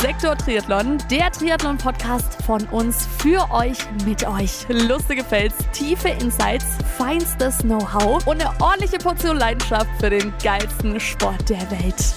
Sektor Triathlon, der Triathlon-Podcast von uns für euch, mit euch. Lustige Fails, tiefe Insights, feinstes Know-how und eine ordentliche Portion Leidenschaft für den geilsten Sport der Welt.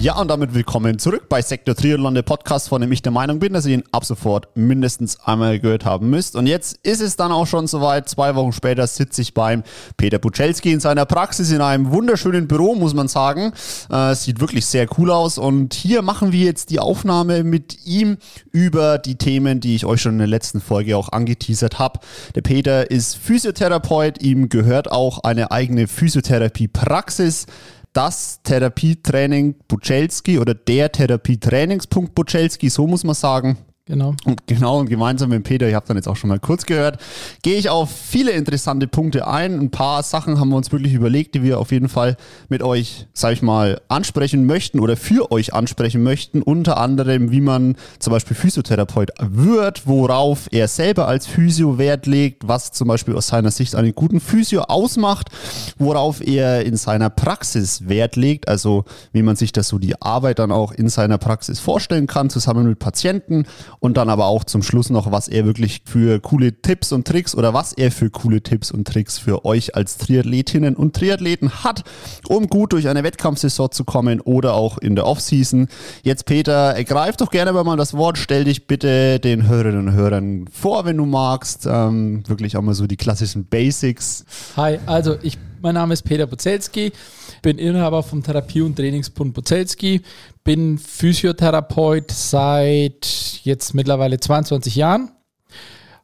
Ja, und damit willkommen zurück bei Sektor Triathlon, der Podcast, von dem ich der Meinung bin, dass ihr ihn ab sofort mindestens einmal gehört haben müsst. Und jetzt ist es dann auch schon soweit. Zwei Wochen später sitze ich beim Peter Buczelski in seiner Praxis in einem wunderschönen Büro, muss man sagen. Äh, sieht wirklich sehr cool aus. Und hier machen wir jetzt die Aufnahme mit ihm über die Themen, die ich euch schon in der letzten Folge auch angeteasert habe. Der Peter ist Physiotherapeut, ihm gehört auch eine eigene Physiotherapie-Praxis das Therapietraining Buczelski oder der Therapietrainingspunkt Buczelski, so muss man sagen. Genau. Und genau, und gemeinsam mit Peter, ihr habt dann jetzt auch schon mal kurz gehört, gehe ich auf viele interessante Punkte ein. Ein paar Sachen haben wir uns wirklich überlegt, die wir auf jeden Fall mit euch, sag ich mal, ansprechen möchten oder für euch ansprechen möchten. Unter anderem, wie man zum Beispiel Physiotherapeut wird, worauf er selber als Physio Wert legt, was zum Beispiel aus seiner Sicht einen guten Physio ausmacht, worauf er in seiner Praxis Wert legt, also wie man sich das so die Arbeit dann auch in seiner Praxis vorstellen kann, zusammen mit Patienten und dann aber auch zum Schluss noch, was er wirklich für coole Tipps und Tricks oder was er für coole Tipps und Tricks für euch als Triathletinnen und Triathleten hat, um gut durch eine Wettkampfsaison zu kommen oder auch in der Offseason. Jetzt Peter, ergreif doch gerne mal das Wort, stell dich bitte den Hörerinnen und Hörern vor, wenn du magst. Ähm, wirklich auch mal so die klassischen Basics. Hi, also ich, mein Name ist Peter Bozelski, bin Inhaber vom Therapie- und Trainingsbund Bozelski, bin Physiotherapeut seit jetzt mittlerweile 22 Jahren,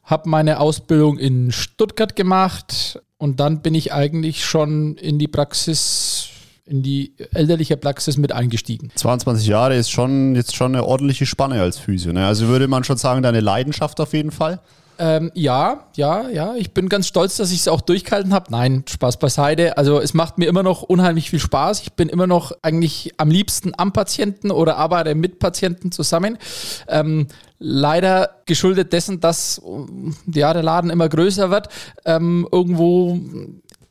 habe meine Ausbildung in Stuttgart gemacht und dann bin ich eigentlich schon in die Praxis in die elterliche Praxis mit eingestiegen. 22 Jahre ist schon jetzt schon eine ordentliche Spanne als Physio. Ne? Also würde man schon sagen, deine Leidenschaft auf jeden Fall. Ähm, ja, ja, ja. Ich bin ganz stolz, dass ich es auch durchgehalten habe. Nein, Spaß beiseite. Also es macht mir immer noch unheimlich viel Spaß. Ich bin immer noch eigentlich am liebsten am Patienten oder arbeite mit Patienten zusammen. Ähm, leider geschuldet dessen, dass ja, der Laden immer größer wird. Ähm, irgendwo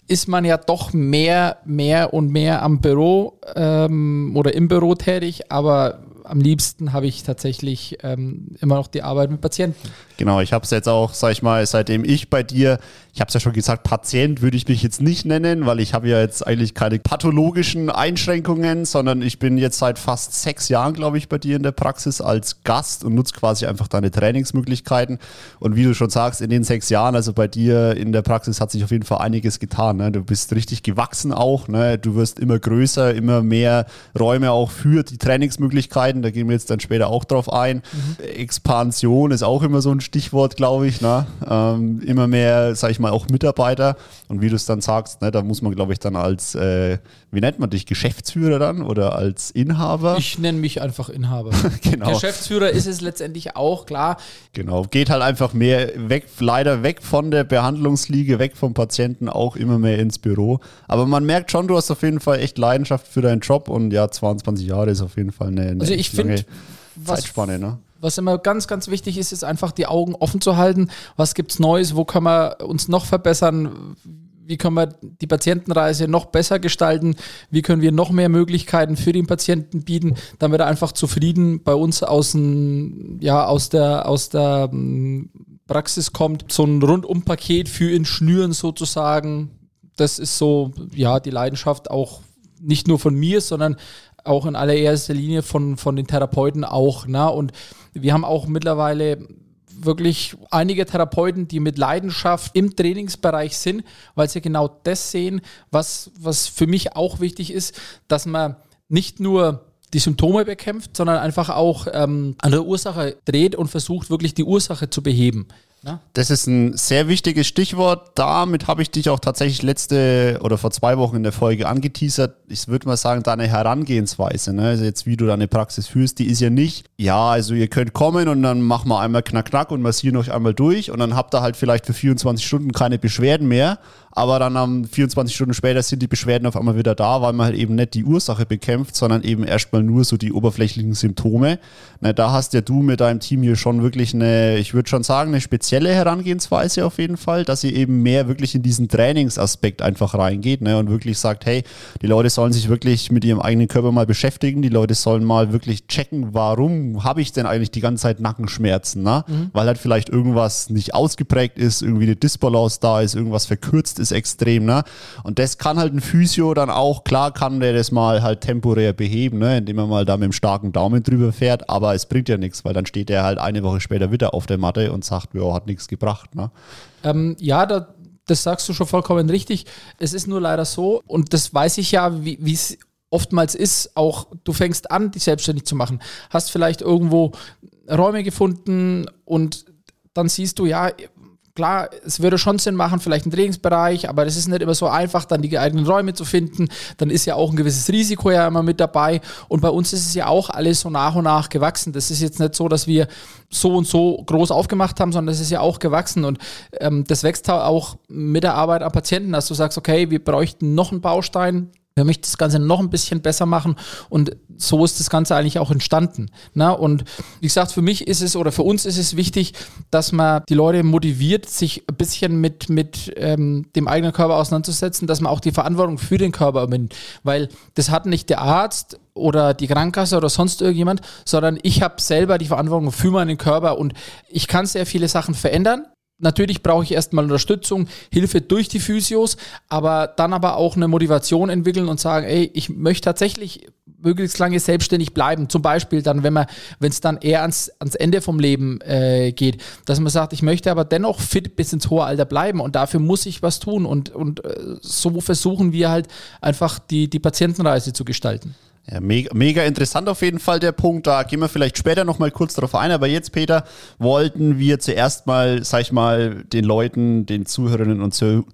ist man ja doch mehr, mehr und mehr am Büro ähm, oder im Büro tätig, aber am liebsten habe ich tatsächlich ähm, immer noch die Arbeit mit Patienten. Genau, ich habe es jetzt auch, sag ich mal, seitdem ich bei dir, ich habe es ja schon gesagt, Patient würde ich mich jetzt nicht nennen, weil ich habe ja jetzt eigentlich keine pathologischen Einschränkungen, sondern ich bin jetzt seit fast sechs Jahren, glaube ich, bei dir in der Praxis als Gast und nutze quasi einfach deine Trainingsmöglichkeiten. Und wie du schon sagst, in den sechs Jahren, also bei dir in der Praxis hat sich auf jeden Fall einiges getan. Ne? Du bist richtig gewachsen auch, ne? du wirst immer größer, immer mehr Räume auch für die Trainingsmöglichkeiten, da gehen wir jetzt dann später auch drauf ein. Mhm. Expansion ist auch immer so ein Stichwort, glaube ich. Ne? Ähm, immer mehr, sage ich mal, auch Mitarbeiter. Und wie du es dann sagst, ne, da muss man, glaube ich, dann als, äh, wie nennt man dich, Geschäftsführer dann oder als Inhaber? Ich nenne mich einfach Inhaber. genau. Geschäftsführer ist es letztendlich auch, klar. Genau, geht halt einfach mehr weg, leider weg von der Behandlungsliege, weg vom Patienten, auch immer mehr ins Büro. Aber man merkt schon, du hast auf jeden Fall echt Leidenschaft für deinen Job und ja, 22 Jahre ist auf jeden Fall eine, eine also ich lange Zeitspanne, ne? was immer ganz, ganz wichtig ist, ist einfach die Augen offen zu halten. Was gibt es Neues? Wo können wir uns noch verbessern? Wie können wir die Patientenreise noch besser gestalten? Wie können wir noch mehr Möglichkeiten für den Patienten bieten, damit er einfach zufrieden bei uns aus, ein, ja, aus der, aus der hm, Praxis kommt? So ein Rundumpaket für ihn schnüren sozusagen. Das ist so, ja, die Leidenschaft auch nicht nur von mir, sondern auch in allererster Linie von, von den Therapeuten auch. Ne? Und wir haben auch mittlerweile wirklich einige Therapeuten, die mit Leidenschaft im Trainingsbereich sind, weil sie genau das sehen, was, was für mich auch wichtig ist, dass man nicht nur die Symptome bekämpft, sondern einfach auch ähm, an der Ursache dreht und versucht, wirklich die Ursache zu beheben. Ne? Das ist ein sehr wichtiges Stichwort. Damit habe ich dich auch tatsächlich letzte oder vor zwei Wochen in der Folge angeteasert. Ich würde mal sagen, deine Herangehensweise, ne? also jetzt wie du deine Praxis führst, die ist ja nicht, ja, also ihr könnt kommen und dann machen wir einmal knack knack und massieren euch einmal durch und dann habt ihr halt vielleicht für 24 Stunden keine Beschwerden mehr, aber dann am 24 Stunden später sind die Beschwerden auf einmal wieder da, weil man halt eben nicht die Ursache bekämpft, sondern eben erstmal nur so die oberflächlichen Symptome. Na, da hast ja du mit deinem Team hier schon wirklich eine, ich würde schon sagen, eine spezielle spezielle Herangehensweise auf jeden Fall, dass ihr eben mehr wirklich in diesen Trainingsaspekt einfach reingeht ne, und wirklich sagt, hey, die Leute sollen sich wirklich mit ihrem eigenen Körper mal beschäftigen, die Leute sollen mal wirklich checken, warum habe ich denn eigentlich die ganze Zeit Nackenschmerzen, ne? Mhm. weil halt vielleicht irgendwas nicht ausgeprägt ist, irgendwie eine Disbalance da ist, irgendwas verkürzt ist extrem. Ne? Und das kann halt ein Physio dann auch, klar kann der das mal halt temporär beheben, ne? indem er mal da mit dem starken Daumen drüber fährt, aber es bringt ja nichts, weil dann steht er halt eine Woche später wieder auf der Matte und sagt, ja, hat nichts gebracht. Ne? Ähm, ja, da, das sagst du schon vollkommen richtig. Es ist nur leider so, und das weiß ich ja, wie es oftmals ist, auch du fängst an, dich selbstständig zu machen, hast vielleicht irgendwo Räume gefunden und dann siehst du, ja, klar, es würde schon Sinn machen, vielleicht einen Trainingsbereich, aber es ist nicht immer so einfach, dann die geeigneten Räume zu finden. Dann ist ja auch ein gewisses Risiko ja immer mit dabei. Und bei uns ist es ja auch alles so nach und nach gewachsen. Das ist jetzt nicht so, dass wir so und so groß aufgemacht haben, sondern es ist ja auch gewachsen. Und ähm, das wächst auch mit der Arbeit am Patienten, dass du sagst, okay, wir bräuchten noch einen Baustein, wir möchten das Ganze noch ein bisschen besser machen und so ist das Ganze eigentlich auch entstanden. Na, ne? und wie gesagt, für mich ist es oder für uns ist es wichtig, dass man die Leute motiviert, sich ein bisschen mit, mit ähm, dem eigenen Körper auseinanderzusetzen, dass man auch die Verantwortung für den Körper übernimmt. Weil das hat nicht der Arzt oder die Krankenkasse oder sonst irgendjemand, sondern ich habe selber die Verantwortung für meinen Körper und ich kann sehr viele Sachen verändern. Natürlich brauche ich erstmal Unterstützung, Hilfe durch die Physios, aber dann aber auch eine Motivation entwickeln und sagen, ey, ich möchte tatsächlich möglichst lange selbstständig bleiben. Zum Beispiel dann, wenn man, wenn es dann eher ans, ans Ende vom Leben äh, geht, dass man sagt, ich möchte aber dennoch fit bis ins hohe Alter bleiben und dafür muss ich was tun und, und äh, so versuchen wir halt einfach die, die Patientenreise zu gestalten. Ja, mega, mega interessant auf jeden Fall der Punkt. Da gehen wir vielleicht später nochmal kurz darauf ein. Aber jetzt, Peter, wollten wir zuerst mal, sag ich mal, den Leuten, den Zuhörerinnen und Zuh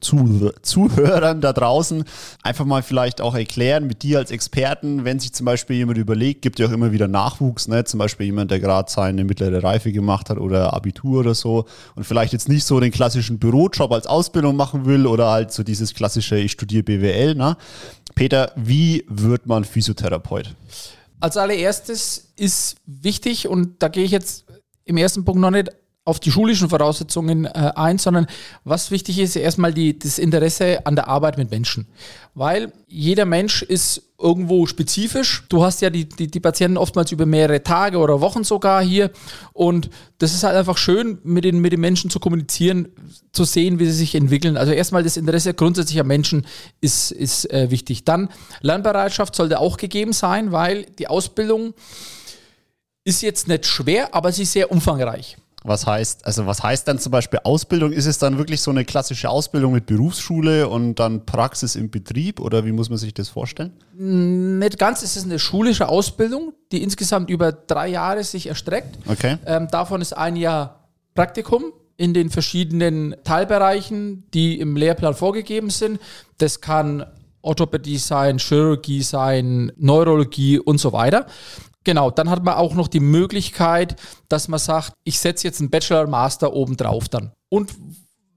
Zuhörern da draußen einfach mal vielleicht auch erklären, mit dir als Experten, wenn sich zum Beispiel jemand überlegt, gibt ja auch immer wieder Nachwuchs, ne? zum Beispiel jemand, der gerade seine mittlere Reife gemacht hat oder Abitur oder so und vielleicht jetzt nicht so den klassischen Bürojob als Ausbildung machen will oder halt so dieses klassische, ich studiere BWL. Ne? Peter, wie wird man Physiotherapeut? Als allererstes ist wichtig, und da gehe ich jetzt im ersten Punkt noch nicht auf die schulischen Voraussetzungen äh, ein, sondern was wichtig ist, erstmal die, das Interesse an der Arbeit mit Menschen. Weil jeder Mensch ist irgendwo spezifisch. Du hast ja die, die, die Patienten oftmals über mehrere Tage oder Wochen sogar hier. Und das ist halt einfach schön, mit den, mit den Menschen zu kommunizieren, zu sehen, wie sie sich entwickeln. Also erstmal das Interesse grundsätzlich am Menschen ist, ist äh, wichtig. Dann Lernbereitschaft sollte auch gegeben sein, weil die Ausbildung ist jetzt nicht schwer, aber sie ist sehr umfangreich. Was heißt, also was heißt dann zum Beispiel Ausbildung? Ist es dann wirklich so eine klassische Ausbildung mit Berufsschule und dann Praxis im Betrieb oder wie muss man sich das vorstellen? Nicht ganz, es ist eine schulische Ausbildung, die insgesamt über drei Jahre sich erstreckt. Okay. Ähm, davon ist ein Jahr Praktikum in den verschiedenen Teilbereichen, die im Lehrplan vorgegeben sind. Das kann Orthopädie sein, Chirurgie sein, Neurologie und so weiter. Genau, dann hat man auch noch die Möglichkeit, dass man sagt, ich setze jetzt einen Bachelor, Master oben drauf dann. Und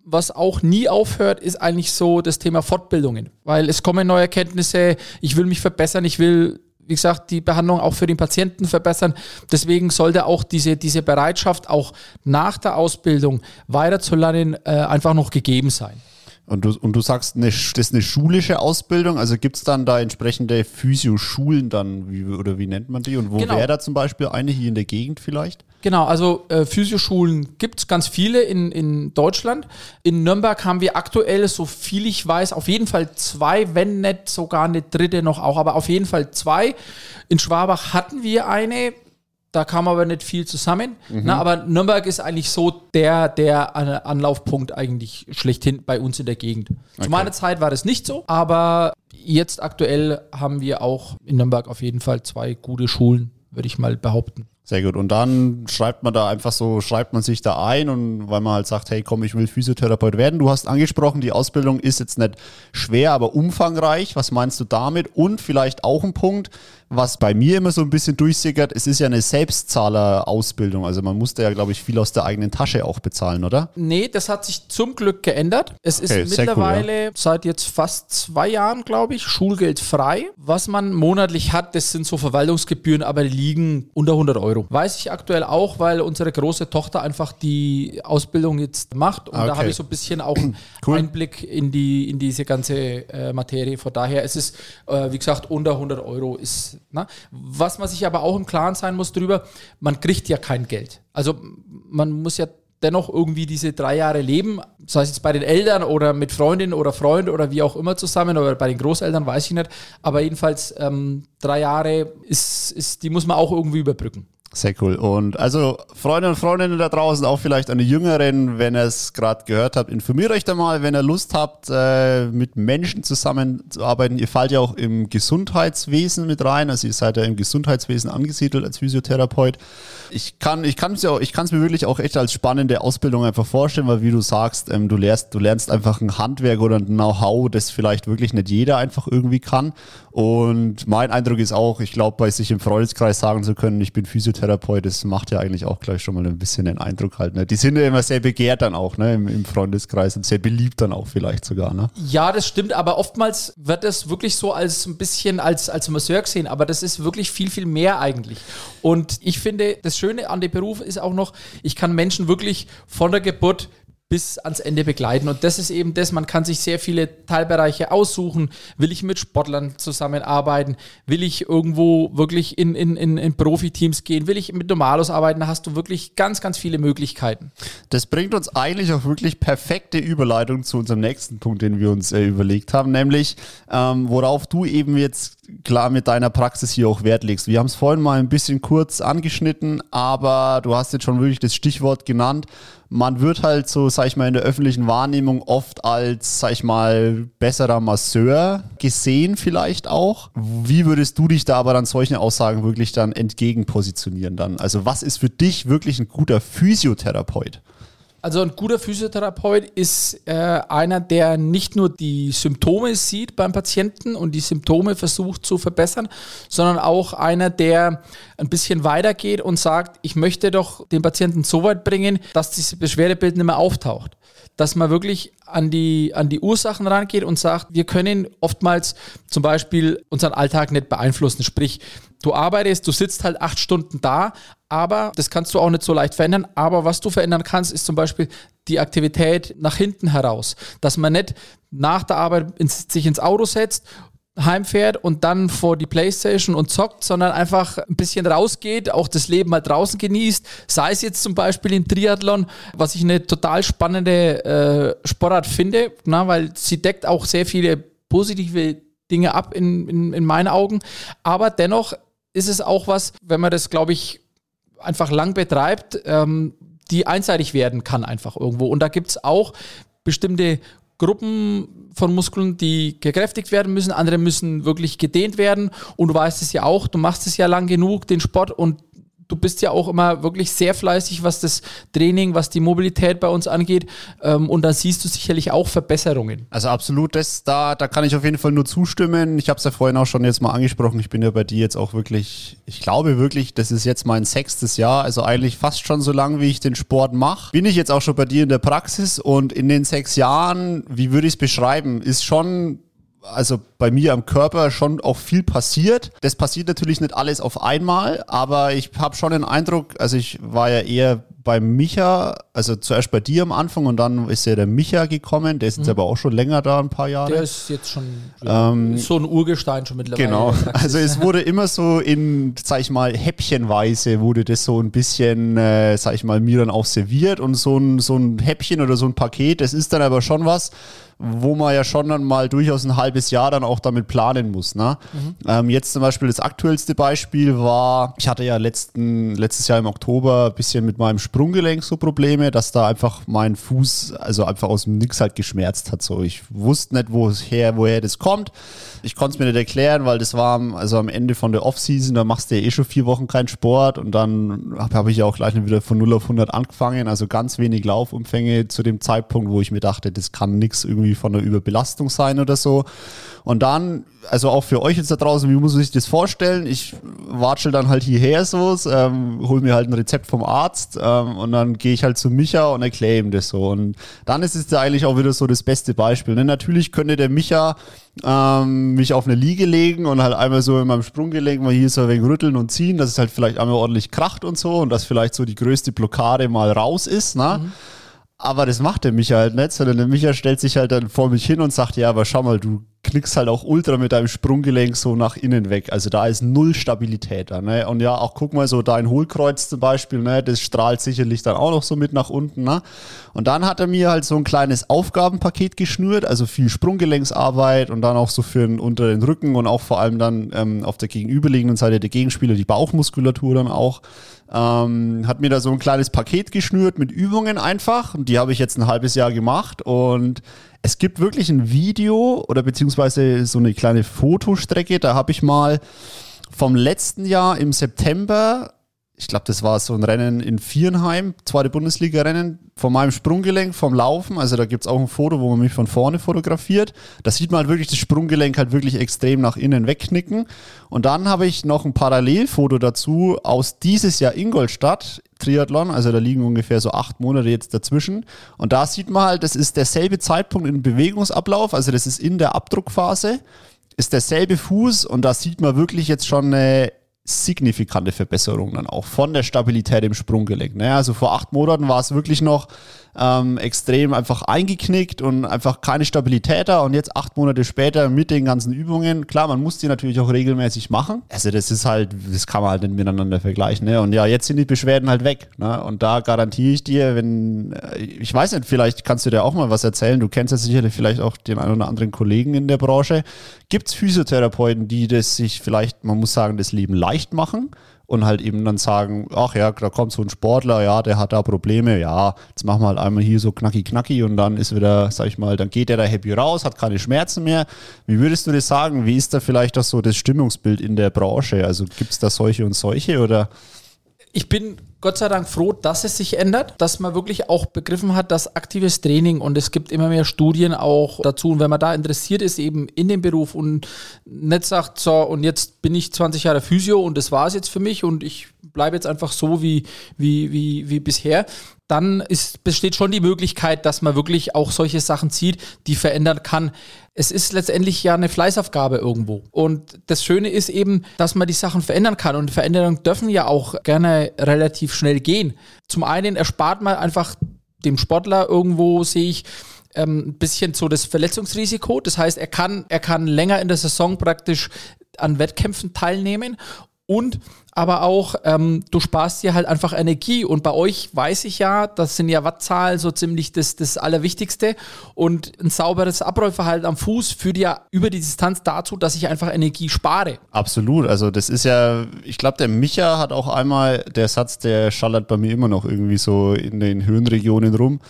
was auch nie aufhört, ist eigentlich so das Thema Fortbildungen, weil es kommen neue Erkenntnisse, ich will mich verbessern, ich will, wie gesagt, die Behandlung auch für den Patienten verbessern. Deswegen sollte auch diese, diese Bereitschaft, auch nach der Ausbildung weiterzulernen, äh, einfach noch gegeben sein. Und du, und du sagst, eine, das ist eine schulische Ausbildung, also gibt es dann da entsprechende Physio-Schulen dann, wie, oder wie nennt man die? Und wo genau. wäre da zum Beispiel eine hier in der Gegend vielleicht? Genau, also äh, Physioschulen gibt es ganz viele in, in Deutschland. In Nürnberg haben wir aktuell, so viel ich weiß, auf jeden Fall zwei, wenn nicht sogar eine dritte noch auch, aber auf jeden Fall zwei. In Schwabach hatten wir eine, da kam aber nicht viel zusammen. Mhm. Na, aber Nürnberg ist eigentlich so der, der Anlaufpunkt eigentlich schlechthin bei uns in der Gegend. Okay. Zu meiner Zeit war das nicht so, aber jetzt aktuell haben wir auch in Nürnberg auf jeden Fall zwei gute Schulen, würde ich mal behaupten. Sehr gut. Und dann schreibt man da einfach so, schreibt man sich da ein und weil man halt sagt, hey komm, ich will Physiotherapeut werden. Du hast angesprochen, die Ausbildung ist jetzt nicht schwer, aber umfangreich. Was meinst du damit? Und vielleicht auch ein Punkt, was bei mir immer so ein bisschen durchsickert, es ist ja eine Selbstzahlerausbildung. Also man musste ja, glaube ich, viel aus der eigenen Tasche auch bezahlen, oder? Nee, das hat sich zum Glück geändert. Es Okay, ist sehr cool, mittlerweile seit jetzt fast zwei Jahren, glaube ich, schulgeldfrei. Was man monatlich hat, das sind so Verwaltungsgebühren, aber die liegen unter 100 Euro. Weiß ich aktuell auch, weil unsere große Tochter einfach die Ausbildung jetzt macht. Und Ah, da okay. habe ich so ein bisschen auch einen Cool. Einblick in, die, in diese ganze äh, Materie. Von daher ist es, äh, wie gesagt, unter 100 Euro ist. Ne? Was man sich aber auch im Klaren sein muss drüber, man kriegt ja kein Geld. Also man muss ja dennoch irgendwie diese drei Jahre leben, sei es jetzt bei den Eltern oder mit Freundin oder Freund oder wie auch immer zusammen oder bei den Großeltern, weiß ich nicht. Aber jedenfalls ähm, drei Jahre ist, ist, die muss man auch irgendwie überbrücken. Sehr cool. Und also Freunde und Freundinnen da draußen, auch vielleicht an die Jüngeren, wenn ihr es gerade gehört habt, informiert euch da mal, wenn ihr Lust habt, äh, mit Menschen zusammenzuarbeiten. Ihr fallt ja auch im Gesundheitswesen mit rein, also ihr seid ja im Gesundheitswesen angesiedelt als Physiotherapeut. Ich kann ich kann es ja ich kann es mir wirklich auch echt als spannende Ausbildung einfach vorstellen, weil wie du sagst, ähm, du lernst du lernst einfach ein Handwerk oder ein Know-how, das vielleicht wirklich nicht jeder einfach irgendwie kann. Und mein Eindruck ist auch, ich glaube, bei sich im Freundeskreis sagen zu können, ich bin Physiotherapeut, das macht ja eigentlich auch gleich schon mal ein bisschen den Eindruck halt. Ne? Die sind ja immer sehr begehrt dann auch ne? Im, im Freundeskreis und sehr beliebt dann auch vielleicht sogar. Ne? Ja, das stimmt, aber oftmals wird das wirklich so als ein bisschen als, als Masseur gesehen, aber das ist wirklich viel, viel mehr eigentlich. Und ich finde, das Schöne an dem Beruf ist auch noch, ich kann Menschen wirklich von der Geburt bis ans Ende begleiten. Und das ist eben das, man kann sich sehr viele Teilbereiche aussuchen. Will ich mit Sportlern zusammenarbeiten? Will ich irgendwo wirklich in, in, in, in Profiteams gehen? Will ich mit Normalos arbeiten? Da hast du wirklich ganz, ganz viele Möglichkeiten. Das bringt uns eigentlich auch wirklich perfekte Überleitung zu unserem nächsten Punkt, den wir uns äh, überlegt haben, nämlich ähm, worauf du eben jetzt klar mit deiner Praxis hier auch Wert legst. Wir haben es vorhin mal ein bisschen kurz angeschnitten, aber du hast jetzt schon wirklich das Stichwort genannt. Man wird halt so, sag ich mal, in der öffentlichen Wahrnehmung oft als, sag ich mal, besserer Masseur gesehen vielleicht auch. Wie würdest du dich da aber dann solchen Aussagen wirklich dann entgegenpositionieren dann? Also was ist für dich wirklich ein guter Physiotherapeut? Also ein guter Physiotherapeut ist äh, einer, der nicht nur die Symptome sieht beim Patienten und die Symptome versucht zu verbessern, sondern auch einer, der ein bisschen weitergeht und sagt, ich möchte doch den Patienten so weit bringen, dass dieses Beschwerdebild nicht mehr auftaucht. Dass man wirklich an die, an die Ursachen rangeht und sagt, wir können oftmals zum Beispiel unseren Alltag nicht beeinflussen. Sprich, du arbeitest, du sitzt halt acht Stunden da, aber das kannst du auch nicht so leicht verändern. Aber was du verändern kannst, ist zum Beispiel die Aktivität nach hinten heraus. Dass man nicht nach der Arbeit sich ins Auto setzt heimfährt und dann vor die Playstation und zockt, sondern einfach ein bisschen rausgeht, auch das Leben mal draußen genießt, sei es jetzt zum Beispiel im Triathlon, was ich eine total spannende äh, Sportart finde, na, weil sie deckt auch sehr viele positive Dinge ab in, in, in meinen Augen, aber dennoch ist es auch was, wenn man das, glaube ich, einfach lang betreibt, ähm, die einseitig werden kann einfach irgendwo. Und da gibt es auch bestimmte Gruppen von Muskeln, die gekräftigt werden müssen, andere müssen wirklich gedehnt werden. Und du weißt es ja auch, du machst es ja lang genug, den Sport, und du bist ja auch immer wirklich sehr fleißig, was das Training, was die Mobilität bei uns angeht. Ähm, und da siehst du sicherlich auch Verbesserungen. Also absolut, das, da, da kann ich auf jeden Fall nur zustimmen. Ich habe es ja vorhin auch schon jetzt mal angesprochen. Ich bin ja bei dir jetzt auch wirklich, ich glaube wirklich, das ist jetzt mein sechstes Jahr, also eigentlich fast schon so lange, wie ich den Sport mache. Bin ich jetzt auch schon bei dir in der Praxis und in den sechs Jahren, wie würde ich es beschreiben, ist schon also bei mir am Körper schon auch viel passiert. Das passiert natürlich nicht alles auf einmal, aber ich habe schon den Eindruck, also ich war ja eher bei Micha, also zuerst bei dir am Anfang und dann ist ja der Micha gekommen, der ist jetzt aber auch schon länger da, ein paar Jahre. Der ist jetzt schon ja, so ein Urgestein schon mittlerweile. Genau. Also es wurde immer so in, sag ich mal, Häppchenweise wurde das so ein bisschen, äh, sag ich mal, mir dann auch serviert und so ein, so ein Häppchen oder so ein Paket, das ist dann aber schon was, wo man ja schon dann mal durchaus ein halbes Jahr dann auch damit planen muss. Ne? Ähm, jetzt zum Beispiel das aktuellste Beispiel war, ich hatte ja letzten, letztes Jahr im Oktober ein bisschen mit meinem Sprunggelenk so Probleme, dass da einfach mein Fuß, also einfach aus dem Nix halt geschmerzt hat. So, ich wusste nicht, woher, woher das kommt. Ich konnte es mir nicht erklären, weil das war am- also am Ende von der Offseason, da machst du ja eh schon vier Wochen keinen Sport und dann habe hab ich ja auch gleich wieder von 0 auf 100 angefangen, also ganz wenig Laufumfänge zu dem Zeitpunkt, wo ich mir dachte, das kann nichts irgendwie irgendwie von einer Überbelastung sein oder so. Und dann, also auch für euch jetzt da draußen, wie muss man sich das vorstellen? Ich watschel dann halt hierher so, ähm, hol mir halt ein Rezept vom Arzt ähm, und dann gehe ich halt zu Micha und erkläre ihm das so. Und dann ist es ja eigentlich auch wieder so das beste Beispiel. Ne? Natürlich könnte der Micha ähm, mich auf eine Liege legen und halt einmal so in meinem Sprunggelenk mal hier so ein wenig rütteln und ziehen, dass es halt vielleicht einmal ordentlich kracht und so und dass vielleicht so die größte Blockade mal raus ist. Ne? Mhm. Aber das macht der Micha halt nicht, sondern der Micha stellt sich halt dann vor mich hin und sagt, ja, aber schau mal, du knickst halt auch ultra mit deinem Sprunggelenk so nach innen weg. Also da ist null Stabilität da. Ne? Und ja, auch guck mal so dein Hohlkreuz zum Beispiel, ne? das strahlt sicherlich dann auch noch so mit nach unten. Ne? Und dann hat er mir halt so ein kleines Aufgabenpaket geschnürt, also viel Sprunggelenksarbeit und dann auch so für den unteren Rücken und auch vor allem dann ähm, auf der gegenüberliegenden Seite der Gegenspieler die Bauchmuskulatur dann auch. Ähm, hat mir da so ein kleines Paket geschnürt mit Übungen einfach. Und die habe ich jetzt ein halbes Jahr gemacht und es gibt wirklich ein Video oder beziehungsweise so eine kleine Fotostrecke. Da habe ich mal vom letzten Jahr im September ich glaube, das war so ein Rennen in Vierenheim, zweite Bundesliga-Rennen, von meinem Sprunggelenk, vom Laufen. Also da gibt es auch ein Foto, wo man mich von vorne fotografiert. Da sieht man halt wirklich das Sprunggelenk halt wirklich extrem nach innen wegknicken. Und dann habe ich noch ein Parallelfoto dazu aus dieses Jahr Ingolstadt, Triathlon. Also da liegen ungefähr so acht Monate jetzt dazwischen. Und da sieht man halt, das ist derselbe Zeitpunkt im Bewegungsablauf. Also das ist in der Abdruckphase ist derselbe Fuß und da sieht man wirklich jetzt schon eine signifikante Verbesserung dann auch von der Stabilität im Sprunggelenk. Ne? Also vor acht Monaten war es wirklich noch ähm, extrem einfach eingeknickt und einfach keine Stabilität da. Und jetzt acht Monate später mit den ganzen Übungen, klar, man muss die natürlich auch regelmäßig machen. Also das ist halt, das kann man halt nicht miteinander vergleichen. Ne? Und ja, jetzt sind die Beschwerden halt weg. Ne? Und da garantiere ich dir, wenn, äh, ich weiß nicht, vielleicht kannst du dir auch mal was erzählen. Du kennst ja sicherlich vielleicht auch den einen oder anderen Kollegen in der Branche. Gibt es Physiotherapeuten, die das sich vielleicht, man muss sagen, das Leben leicht machen? Und halt eben dann sagen, ach ja, da kommt so ein Sportler, ja, der hat da Probleme, ja, jetzt machen wir halt einmal hier so knacki knacki und dann ist wieder, sag ich mal, dann geht der da happy raus, hat keine Schmerzen mehr. Wie würdest du das sagen? Wie ist da vielleicht auch so das Stimmungsbild in der Branche? Also gibt es da solche und solche oder? Ich bin Gott sei Dank froh, dass es sich ändert, dass man wirklich auch begriffen hat, dass aktives Training und es gibt immer mehr Studien auch dazu. Und wenn man da interessiert ist, eben in dem Beruf und nicht sagt, so, und jetzt bin ich 20 Jahre Physio und das war es jetzt für mich und ich bleibe jetzt einfach so wie, wie, wie, wie bisher, dann ist, besteht schon die Möglichkeit, dass man wirklich auch solche Sachen zieht, die verändern kann. Es ist letztendlich ja eine Fleißaufgabe irgendwo. Und das Schöne ist eben, dass man die Sachen verändern kann. Und Veränderungen dürfen ja auch gerne relativ schnell gehen. Zum einen erspart man einfach dem Sportler irgendwo, sehe ich, ähm, ein bisschen so das Verletzungsrisiko. Das heißt, er kann, er kann länger in der Saison praktisch an Wettkämpfen teilnehmen und aber auch, ähm, du sparst dir halt einfach Energie. Und bei euch weiß ich ja, das sind ja Wattzahlen so ziemlich das, das Allerwichtigste. Und ein sauberes Abrollverhalten am Fuß führt ja über die Distanz dazu, dass ich einfach Energie spare. Absolut. Also das ist ja, ich glaube, der Micha hat auch einmal, der Satz, der schallert bei mir immer noch irgendwie so in den Höhenregionen rum.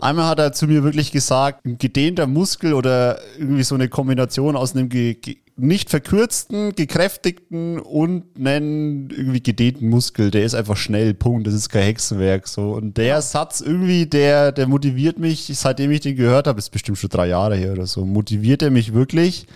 Einmal hat er zu mir wirklich gesagt, ein gedehnter Muskel oder irgendwie so eine Kombination aus einem ge nicht verkürzten, gekräftigten und einen irgendwie gedehnten Muskel. Der ist einfach schnell, Punkt. Das ist kein Hexenwerk. So. Und der. Satz irgendwie, der, der motiviert mich, seitdem ich den gehört habe, ist bestimmt schon drei Jahre her oder so, motiviert er mich wirklich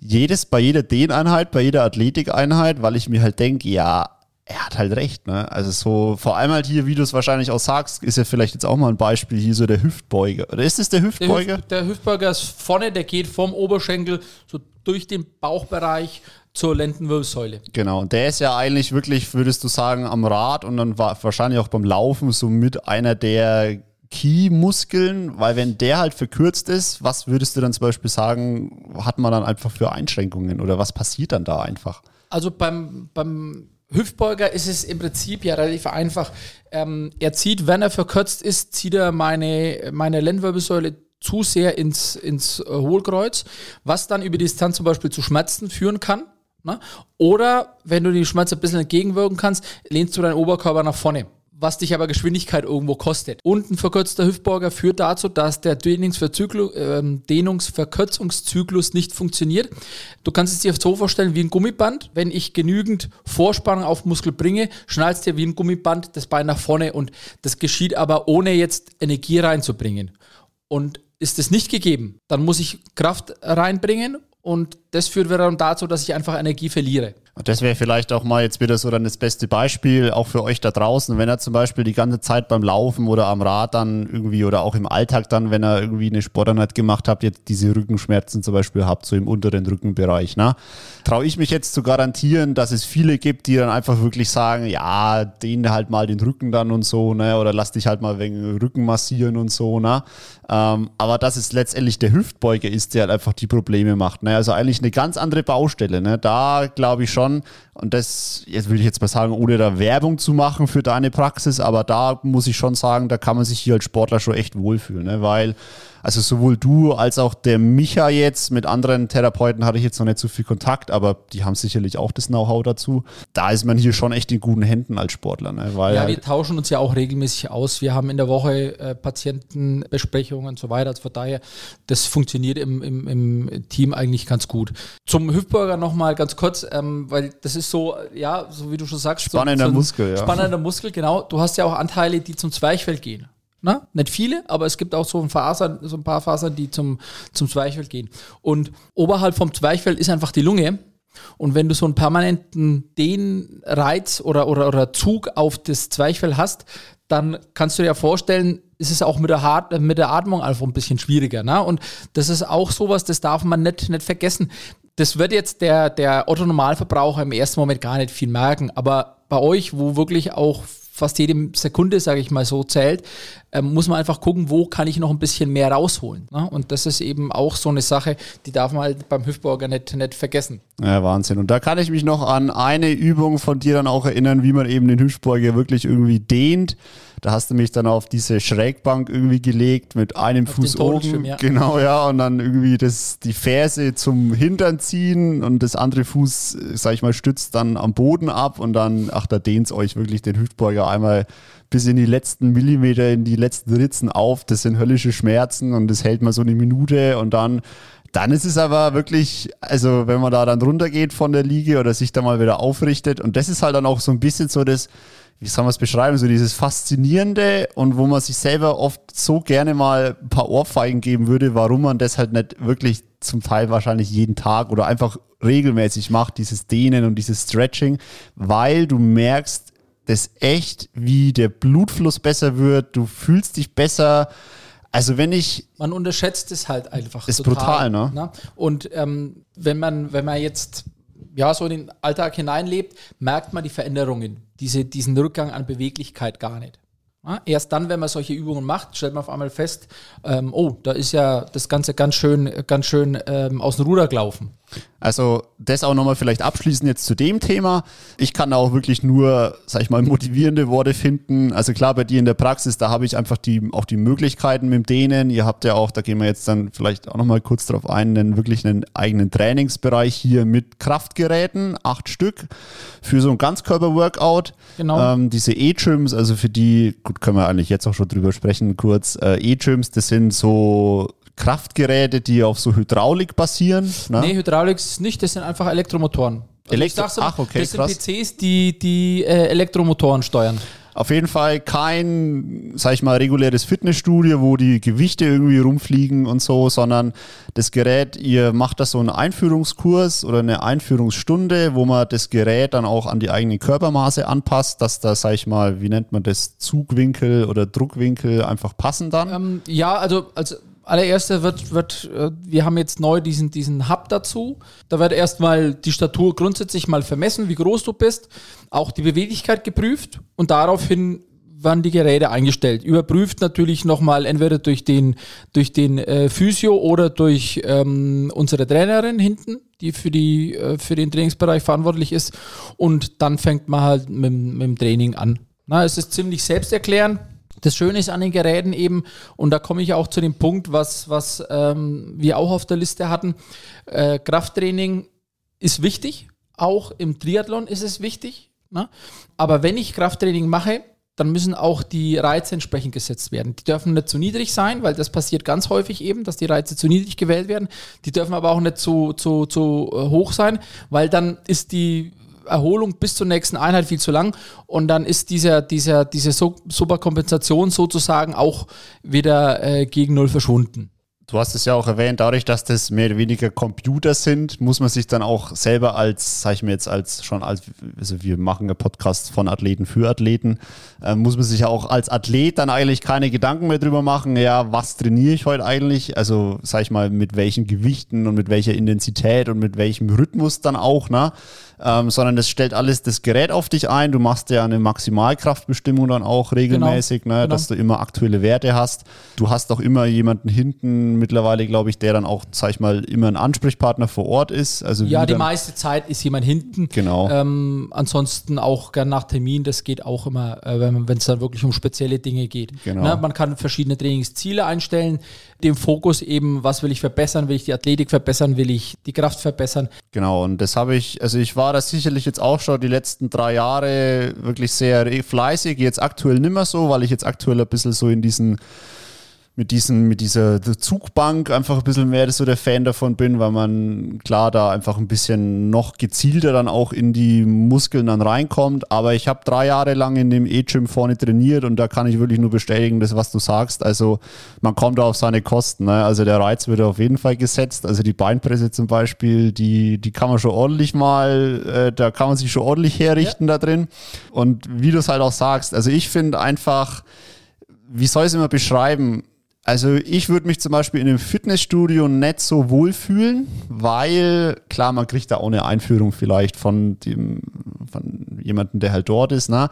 jedes, bei jeder Dehneinheit, bei jeder Athletikeinheit, weil ich mir halt denke, ja, er hat halt recht, ne? Also so, vor allem halt hier, wie du es wahrscheinlich auch sagst, ist ja vielleicht jetzt auch mal ein Beispiel hier so der Hüftbeuger. Oder ist es der Hüftbeuger? Der, Hüft, der Hüftbeuger ist vorne, der geht vom Oberschenkel so durch den Bauchbereich zur Lendenwirbelsäule. Genau, und der ist ja eigentlich wirklich, würdest du sagen, am Rad und dann wahrscheinlich auch beim Laufen so mit einer der Key-Muskeln, weil wenn der halt verkürzt ist, was würdest du dann zum Beispiel sagen, hat man dann einfach für Einschränkungen oder was passiert dann da einfach? Also beim, beim Hüftbeuger ist es im Prinzip ja relativ einfach. Ähm, er zieht, wenn er verkürzt ist, zieht er meine, meine Lendenwirbelsäule zu sehr ins, ins äh, Hohlkreuz, was dann über die Distanz zum Beispiel zu Schmerzen führen kann. Ne? Oder wenn du die Schmerzen ein bisschen entgegenwirken kannst, lehnst du deinen Oberkörper nach vorne was dich aber Geschwindigkeit irgendwo kostet. Und ein verkürzter Hüftbeuger führt dazu, dass der ähm, Dehnungsverkürzungszyklus nicht funktioniert. Du kannst es dir so vorstellen wie ein Gummiband. Wenn ich genügend Vorspannung auf Muskel bringe, schnallst dir wie ein Gummiband das Bein nach vorne und das geschieht aber ohne jetzt Energie reinzubringen. Und ist es nicht gegeben, dann muss ich Kraft reinbringen und das führt wieder dazu, dass ich einfach Energie verliere. Und das wäre vielleicht auch mal jetzt wieder so dann das beste Beispiel, auch für euch da draußen, wenn er zum Beispiel die ganze Zeit beim Laufen oder am Rad dann irgendwie oder auch im Alltag dann, wenn er irgendwie eine Sporteinheit gemacht habt, jetzt diese Rückenschmerzen zum Beispiel habt, so im unteren Rückenbereich, ne? Traue ich mich jetzt zu garantieren, dass es viele gibt, die dann einfach wirklich sagen, ja, dehne halt mal den Rücken dann und so, ne? Oder lass dich halt mal wegen Rücken massieren und so, ne? Ähm, aber dass es letztendlich der Hüftbeuger ist, der halt einfach die Probleme macht, ne? Also eigentlich eine ganz andere Baustelle, ne? Da glaube ich schon. Und das, jetzt will ich jetzt mal sagen, ohne da Werbung zu machen für deine Praxis, aber da muss ich schon sagen, da kann man sich hier als Sportler schon echt wohlfühlen, ne? weil also sowohl du als auch der Micha jetzt, mit anderen Therapeuten hatte ich jetzt noch nicht so viel Kontakt, aber die haben sicherlich auch das Know-how dazu. Da ist man hier schon echt in guten Händen als Sportler. Ne? Weil ja, wir tauschen uns ja auch regelmäßig aus. Wir haben in der Woche äh, Patientenbesprechungen und so weiter. Also von daher, das funktioniert im, im, im Team eigentlich ganz gut. Zum Hüftburger nochmal ganz kurz, ähm, weil das ist so, ja, so wie du schon sagst. Spannender so, so Muskel, ja. Spannender Muskel, genau. Du hast ja auch Anteile, die zum Zwerchfell gehen. Na, nicht viele, aber es gibt auch so ein, Fasern, so ein paar Fasern, die zum, zum Zwerchfell gehen. Und oberhalb vom Zwerchfell ist einfach die Lunge. Und wenn du so einen permanenten Dehnreiz oder, oder, oder Zug auf das Zwerchfell hast, dann kannst du dir ja vorstellen, ist es auch mit der, Hart, mit der Atmung einfach ein bisschen schwieriger. Ne? Und das ist auch sowas, das darf man nicht, nicht vergessen. Das wird jetzt der, der Otto-Normalverbraucher im ersten Moment gar nicht viel merken. Aber bei euch, wo wirklich auch fast jede Sekunde, sage ich mal so, zählt, ähm, muss man einfach gucken, wo kann ich noch ein bisschen mehr rausholen. Ne? Und das ist eben auch so eine Sache, die darf man halt beim Hüftburger nicht, nicht vergessen. Ja, Wahnsinn. Und da kann ich mich noch an eine Übung von dir dann auch erinnern, wie man eben den Hüftburger wirklich irgendwie dehnt. Da hast du mich dann auf diese Schrägbank irgendwie gelegt mit einem auf Fuß oben. Ja. Genau, ja. Und dann irgendwie das, die Ferse zum Hintern ziehen und das andere Fuß, sag ich mal, stützt dann am Boden ab und dann, ach, da dehnt euch wirklich den Hüftbeuger einmal bis in die letzten Millimeter, in die letzten Ritzen auf. Das sind höllische Schmerzen und das hält mal so eine Minute und dann dann ist es aber wirklich, also wenn man da dann runtergeht von der Liege oder sich da mal wieder aufrichtet und das ist halt dann auch so ein bisschen so das, wie soll man es beschreiben, so dieses Faszinierende und wo man sich selber oft so gerne mal ein paar Ohrfeigen geben würde, warum man das halt nicht wirklich zum Teil wahrscheinlich jeden Tag oder einfach regelmäßig macht, dieses Dehnen und dieses Stretching, weil du merkst, das echt, wie der Blutfluss besser wird, du fühlst dich besser. Also wenn ich. Man unterschätzt es halt einfach. Ist total, brutal, ne? ne? Und ähm, wenn man, wenn man jetzt ja, so in den Alltag hineinlebt, merkt man die Veränderungen, diese, diesen Rückgang an Beweglichkeit gar nicht. Ja, erst dann, wenn man solche Übungen macht, stellt man auf einmal fest, ähm, oh, da ist ja das Ganze ganz schön, ganz schön ähm, aus dem Ruder gelaufen. Also das auch nochmal vielleicht abschließend jetzt zu dem Thema. Ich kann da auch wirklich nur, sag ich mal, motivierende Worte finden. Also klar, bei dir in der Praxis, da habe ich einfach die, auch die Möglichkeiten mit denen. Ihr habt ja auch, da gehen wir jetzt dann vielleicht auch nochmal kurz drauf ein, einen wirklich einen eigenen Trainingsbereich hier mit Kraftgeräten, acht Stück, für so ein Ganzkörper-Workout. Genau. Ähm, diese E-Gyms, also für die, gut, können wir eigentlich jetzt auch schon drüber sprechen, kurz. Äh, E-Gyms, das sind so Kraftgeräte, die auf so Hydraulik basieren? Ne? Nee, Hydraulik ist nicht, das sind einfach Elektromotoren. Also Elektro mal, Ach, okay, das krass. sind PCs, die die äh, Elektromotoren steuern. Auf jeden Fall kein, sag ich mal, reguläres Fitnessstudio, wo die Gewichte irgendwie rumfliegen und so, sondern das Gerät, ihr macht das so einen Einführungskurs oder eine Einführungsstunde, wo man das Gerät dann auch an die eigene Körpermaße anpasst, dass da, sag ich mal, wie nennt man das, Zugwinkel oder Druckwinkel einfach passen dann? Ähm, ja, also, also allererster wird, wird, äh, wir haben jetzt neu diesen, diesen Hub dazu. Da wird erstmal die Statur grundsätzlich mal vermessen, wie groß du bist, auch die Beweglichkeit geprüft und daraufhin werden die Geräte eingestellt. Überprüft natürlich nochmal entweder durch den, durch den äh, Physio oder durch ähm, unsere Trainerin hinten, die für, die äh, für den Trainingsbereich verantwortlich ist. Und dann fängt man halt mit, mit dem Training an. Na, es ist ziemlich selbsterklärend das Schöne ist an den Geräten eben, und da komme ich auch zu dem Punkt, was, was ähm, wir auch auf der Liste hatten, äh, Krafttraining ist wichtig, auch im Triathlon ist es wichtig. Ne? Aber wenn ich Krafttraining mache, dann müssen auch die Reize entsprechend gesetzt werden. Die dürfen nicht zu niedrig sein, weil das passiert ganz häufig eben, dass die Reize zu niedrig gewählt werden. Die dürfen aber auch nicht zu, zu, zu äh, hoch sein, weil dann ist die Erholung bis zur nächsten Einheit viel zu lang und dann ist dieser, dieser, diese Superkompensation sozusagen auch wieder äh, gegen Null verschwunden. Du hast es ja auch erwähnt, dadurch, dass das mehr oder weniger Computer sind, muss man sich dann auch selber als, sag ich mir jetzt, als schon als, also wir machen ja Podcast von Athleten für Athleten, äh, muss man sich ja auch als Athlet dann eigentlich keine Gedanken mehr drüber machen, ja, was trainiere ich heute eigentlich? Also, sag ich mal, mit welchen Gewichten und mit welcher Intensität und mit welchem Rhythmus dann auch, ne? ähm, sondern das stellt alles das Gerät auf dich ein. Du machst ja eine Maximalkraftbestimmung dann auch regelmäßig, genau, ne, genau. dass du immer aktuelle Werte hast. Du hast auch immer jemanden hinten mittlerweile, glaube ich, der dann auch, sag ich mal, immer ein Ansprechpartner vor Ort ist. Also ja, die meiste Zeit ist jemand hinten. Genau. Ähm, ansonsten auch gern nach Termin, das geht auch immer, äh, wenn es dann wirklich um spezielle Dinge geht. Genau. Ne, man kann verschiedene Trainingsziele einstellen, dem Fokus eben, was will ich verbessern, will ich die Athletik verbessern, will ich die Kraft verbessern. Genau, und das habe ich, also ich war da sicherlich jetzt auch schon die letzten drei Jahre wirklich sehr fleißig, jetzt aktuell nicht mehr so, weil ich jetzt aktuell ein bisschen so in diesen mit, diesen, mit dieser Zugbank einfach ein bisschen mehr so der Fan davon bin, weil man klar da einfach ein bisschen noch gezielter dann auch in die Muskeln dann reinkommt. Aber ich habe drei Jahre lang in dem E-Gym vorne trainiert und da kann ich wirklich nur bestätigen, das, was du sagst. Also man kommt da auf seine Kosten. Ne? Also der Reiz wird auf jeden Fall gesetzt. Also die Beinpresse zum Beispiel, die, die kann man schon ordentlich mal, äh, da kann man sich schon ordentlich herrichten ja. da drin. Und wie du es halt auch sagst, also ich finde einfach, wie soll ich es immer beschreiben? Also ich würde mich zum Beispiel in einem Fitnessstudio nicht so wohlfühlen, weil klar, man kriegt da auch eine Einführung vielleicht von dem, von jemandem, der halt dort ist, ne?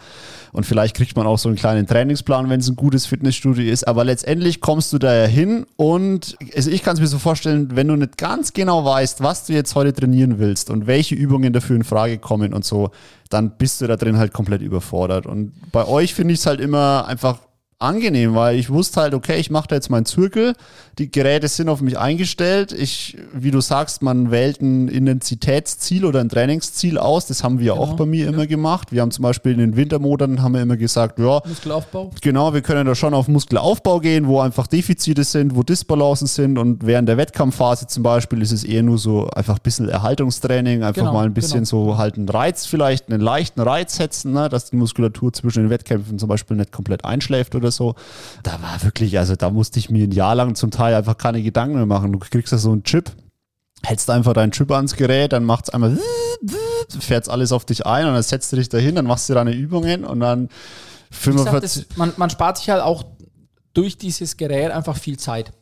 Und vielleicht kriegt man auch so einen kleinen Trainingsplan, wenn es ein gutes Fitnessstudio ist. Aber letztendlich kommst du da ja hin und also ich kann es mir so vorstellen, wenn du nicht ganz genau weißt, was du jetzt heute trainieren willst und welche Übungen dafür in Frage kommen und so, dann bist du da drin halt komplett überfordert. Und bei euch finde ich es halt immer einfach angenehm, weil ich wusste halt, okay, ich mache da jetzt meinen Zirkel, die Geräte sind auf mich eingestellt. Ich, wie du sagst, man wählt ein Intensitätsziel oder ein Trainingsziel aus. Das haben wir genau. auch bei mir ja. immer gemacht. Wir haben zum Beispiel in den Wintermonaten haben wir immer gesagt, ja, Muskelaufbau. Genau, wir können da schon auf Muskelaufbau gehen, wo einfach Defizite sind, wo Disbalancen sind und während der Wettkampfphase zum Beispiel ist es eher nur so einfach ein bisschen Erhaltungstraining, einfach genau, mal ein bisschen genau. so halt einen Reiz vielleicht, einen leichten Reiz setzen, ne, dass die Muskulatur zwischen den Wettkämpfen zum Beispiel nicht komplett einschläft oder so. Da war wirklich, also da musste ich mir ein Jahr lang zum Teil einfach keine Gedanken mehr machen. Du kriegst da so einen Chip, hältst einfach deinen Chip ans Gerät, dann macht es einmal, fährt alles auf dich ein und dann setzt du dich dahin, dann machst du deine Übungen und dann 45. Sag, das, man, man spart sich halt auch durch dieses Gerät einfach viel Zeit.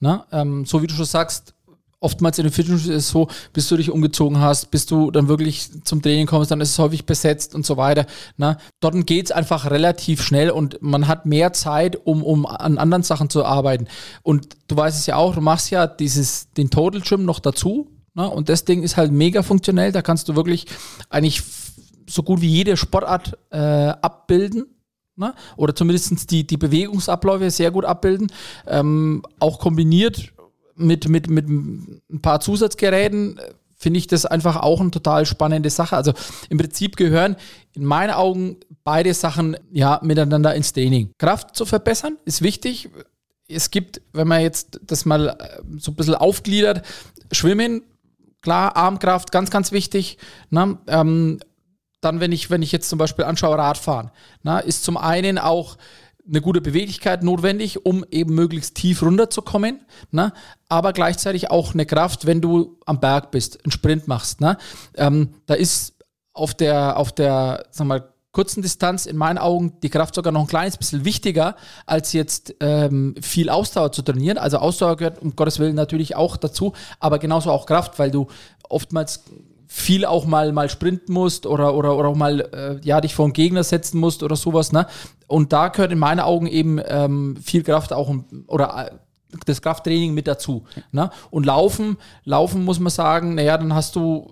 Ne? Ähm, so wie du schon sagst, oftmals in den Fitnessstudios ist es so, bis du dich umgezogen hast, bis du dann wirklich zum Training kommst, dann ist es häufig besetzt und so weiter. Ne? Dort geht es einfach relativ schnell und man hat mehr Zeit, um, um an anderen Sachen zu arbeiten. Und du weißt es ja auch, du machst ja dieses, den Total Gym noch dazu. Ne? Und das Ding ist halt mega funktionell. Da kannst du wirklich eigentlich so gut wie jede Sportart äh, abbilden. Ne? Oder zumindest die, die Bewegungsabläufe sehr gut abbilden. Ähm, auch kombiniert mit, mit, mit ein paar Zusatzgeräten äh, finde ich das einfach auch eine total spannende Sache. Also im Prinzip gehören in meinen Augen beide Sachen ja miteinander ins Training. Kraft zu verbessern ist wichtig. Es gibt, wenn man jetzt das mal äh, so ein bisschen aufgliedert, Schwimmen, klar, Armkraft, ganz, ganz wichtig. Ne? Ähm, dann, wenn ich, wenn ich jetzt zum Beispiel anschaue, Radfahren, ne? ist zum einen auch eine gute Beweglichkeit notwendig, um eben möglichst tief runterzukommen, ne? aber gleichzeitig auch eine Kraft, wenn du am Berg bist, einen Sprint machst. Ne? Ähm, da ist auf der, auf der sag mal, kurzen Distanz in meinen Augen die Kraft sogar noch ein kleines bisschen wichtiger, als jetzt ähm, viel Ausdauer zu trainieren. Also Ausdauer gehört um Gottes Willen natürlich auch dazu, aber genauso auch Kraft, weil du oftmals viel auch mal, mal sprinten musst oder, oder, oder auch mal äh, ja, dich vor einen Gegner setzen musst oder sowas. Ne? Und da gehört in meinen Augen eben ähm, viel Kraft auch oder äh, das Krafttraining mit dazu. Ne? Und Laufen, Laufen muss man sagen, naja, dann hast du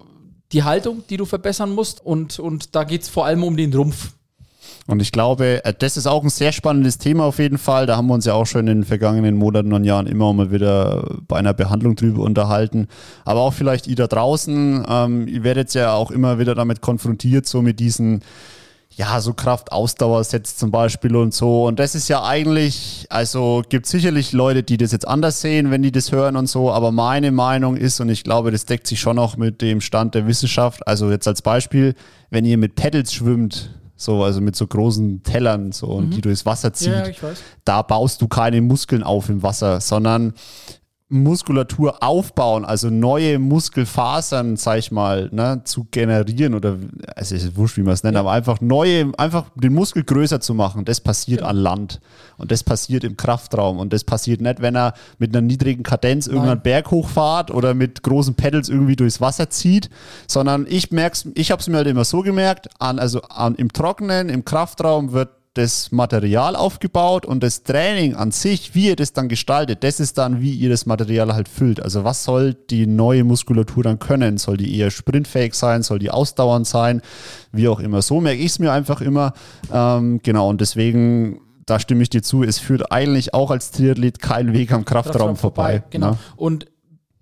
die Haltung, die du verbessern musst und, und da geht es vor allem um den Rumpf. Und ich glaube, äh, das ist auch ein sehr spannendes Thema auf jeden Fall. Da haben wir uns ja auch schon in den vergangenen Monaten und Jahren immer mal wieder bei einer Behandlung drüber unterhalten. Aber auch vielleicht ihr da draußen, ähm, ihr werdet ja auch immer wieder damit konfrontiert, so mit diesen ja, so Kraftausdauersets zum Beispiel und so. Und das ist ja eigentlich, also gibt sicherlich Leute, die das jetzt anders sehen, wenn die das hören und so. Aber meine Meinung ist, und ich glaube, das deckt sich schon auch mit dem Stand der Wissenschaft. Also jetzt als Beispiel, wenn ihr mit Pedals schwimmt, so, also mit so großen Tellern, so, und mhm. die durchs Wasser zieht. Ja, da baust du keine Muskeln auf im Wasser, sondern Muskulatur aufbauen, also neue Muskelfasern, sag ich mal, ne, zu generieren oder es ist wurscht, wie man es nennt, ja. aber einfach neue, einfach den Muskel größer zu machen, das passiert ja. an Land. Und das passiert im Kraftraum. Und das passiert nicht, wenn er mit einer niedrigen Kadenz irgendeinen Berg hochfahrt oder mit großen Pedals irgendwie durchs Wasser zieht, sondern ich merk's, ich habe es mir halt immer so gemerkt, an, also an, im Trockenen, im Kraftraum wird das Material aufgebaut und das Training an sich, wie ihr das dann gestaltet, das ist dann, wie ihr das Material halt füllt. Also was soll die neue Muskulatur dann können? Soll die eher sprintfähig sein? Soll die ausdauernd sein? Wie auch immer. So merke ich es mir einfach immer. Ähm, genau, und deswegen da stimme ich dir zu, es führt eigentlich auch als Triathlet kein Weg am Kraftraum, Kraftraum vorbei. vorbei. Genau. Ne? Und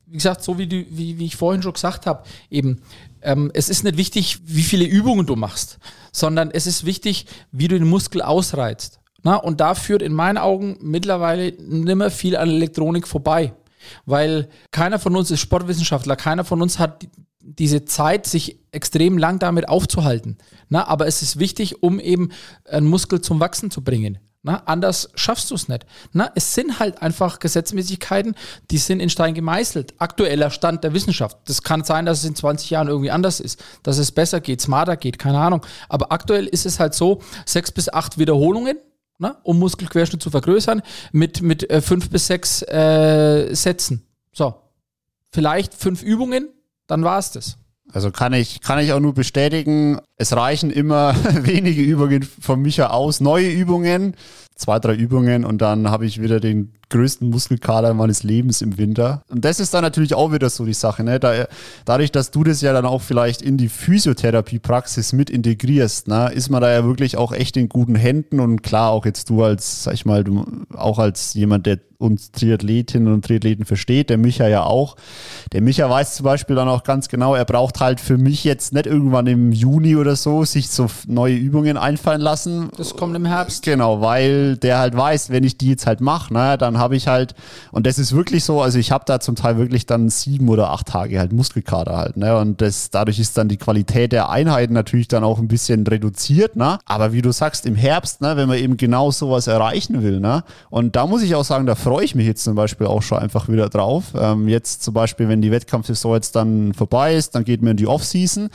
wie gesagt, so wie, du, wie, wie ich vorhin schon gesagt habe, eben, ähm, es ist nicht wichtig, wie viele Übungen du machst, sondern es ist wichtig, wie du den Muskel ausreizt. Na, und da führt in meinen Augen mittlerweile nimmer viel an Elektronik vorbei. Weil keiner von uns ist Sportwissenschaftler, keiner von uns hat diese Zeit, sich extrem lang damit aufzuhalten. Na, aber es ist wichtig, um eben einen Muskel zum Wachsen zu bringen. Na, anders schaffst du es nicht. Na, es sind halt einfach Gesetzmäßigkeiten, die sind in Stein gemeißelt. Aktueller Stand der Wissenschaft. Das kann sein, dass es in 20 Jahren irgendwie anders ist, dass es besser geht, smarter geht, keine Ahnung. Aber aktuell ist es halt so, sechs bis acht Wiederholungen, na, um Muskelquerschnitt zu vergrößern, mit, mit äh, fünf bis sechs äh, Sätzen. So. Vielleicht fünf Übungen, dann war es das. Also kann ich, kann ich auch nur bestätigen, es reichen immer wenige Übungen von Micha aus, neue Übungen, zwei, drei Übungen und dann habe ich wieder den größten Muskelkater meines Lebens im Winter. Und das ist dann natürlich auch wieder so die Sache. Ne? Da, dadurch, dass du das ja dann auch vielleicht in die Physiotherapie-Praxis mit integrierst, ne, ist man da ja wirklich auch echt in guten Händen. Und klar, auch jetzt du als, sag ich mal, du auch als jemand, der uns Triathletinnen und Triathleten versteht, der Micha ja auch. Der Micha weiß zum Beispiel dann auch ganz genau, er braucht halt für mich jetzt nicht irgendwann im Juni oder so sich so neue Übungen einfallen lassen. Das kommt im Herbst. Genau, weil der halt weiß, wenn ich die jetzt halt mache, ne, dann habe ich halt, und das ist wirklich so, also ich habe da zum Teil wirklich dann sieben oder acht Tage halt Muskelkater halt, ne, und das, dadurch ist dann die Qualität der Einheiten natürlich dann auch ein bisschen reduziert, ne, aber wie du sagst, im Herbst, ne, wenn man eben genau sowas erreichen will, ne, und da muss ich auch sagen, da freue ich mich jetzt zum Beispiel auch schon einfach wieder drauf. Ähm, jetzt zum Beispiel, wenn die Wettkampfsaison jetzt dann vorbei ist, dann geht man in die Offseason.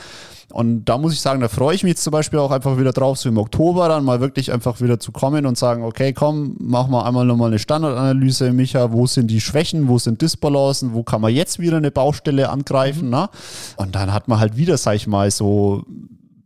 Und da muss ich sagen, da freue ich mich jetzt zum Beispiel auch einfach wieder drauf, so im Oktober dann mal wirklich einfach wieder zu kommen und sagen, okay, komm, mach mal einmal nochmal eine Standardanalyse, Micha, wo sind die Schwächen, wo sind Disbalancen, wo kann man jetzt wieder eine Baustelle angreifen, mhm. ne? Und dann hat man halt wieder, sag ich mal, so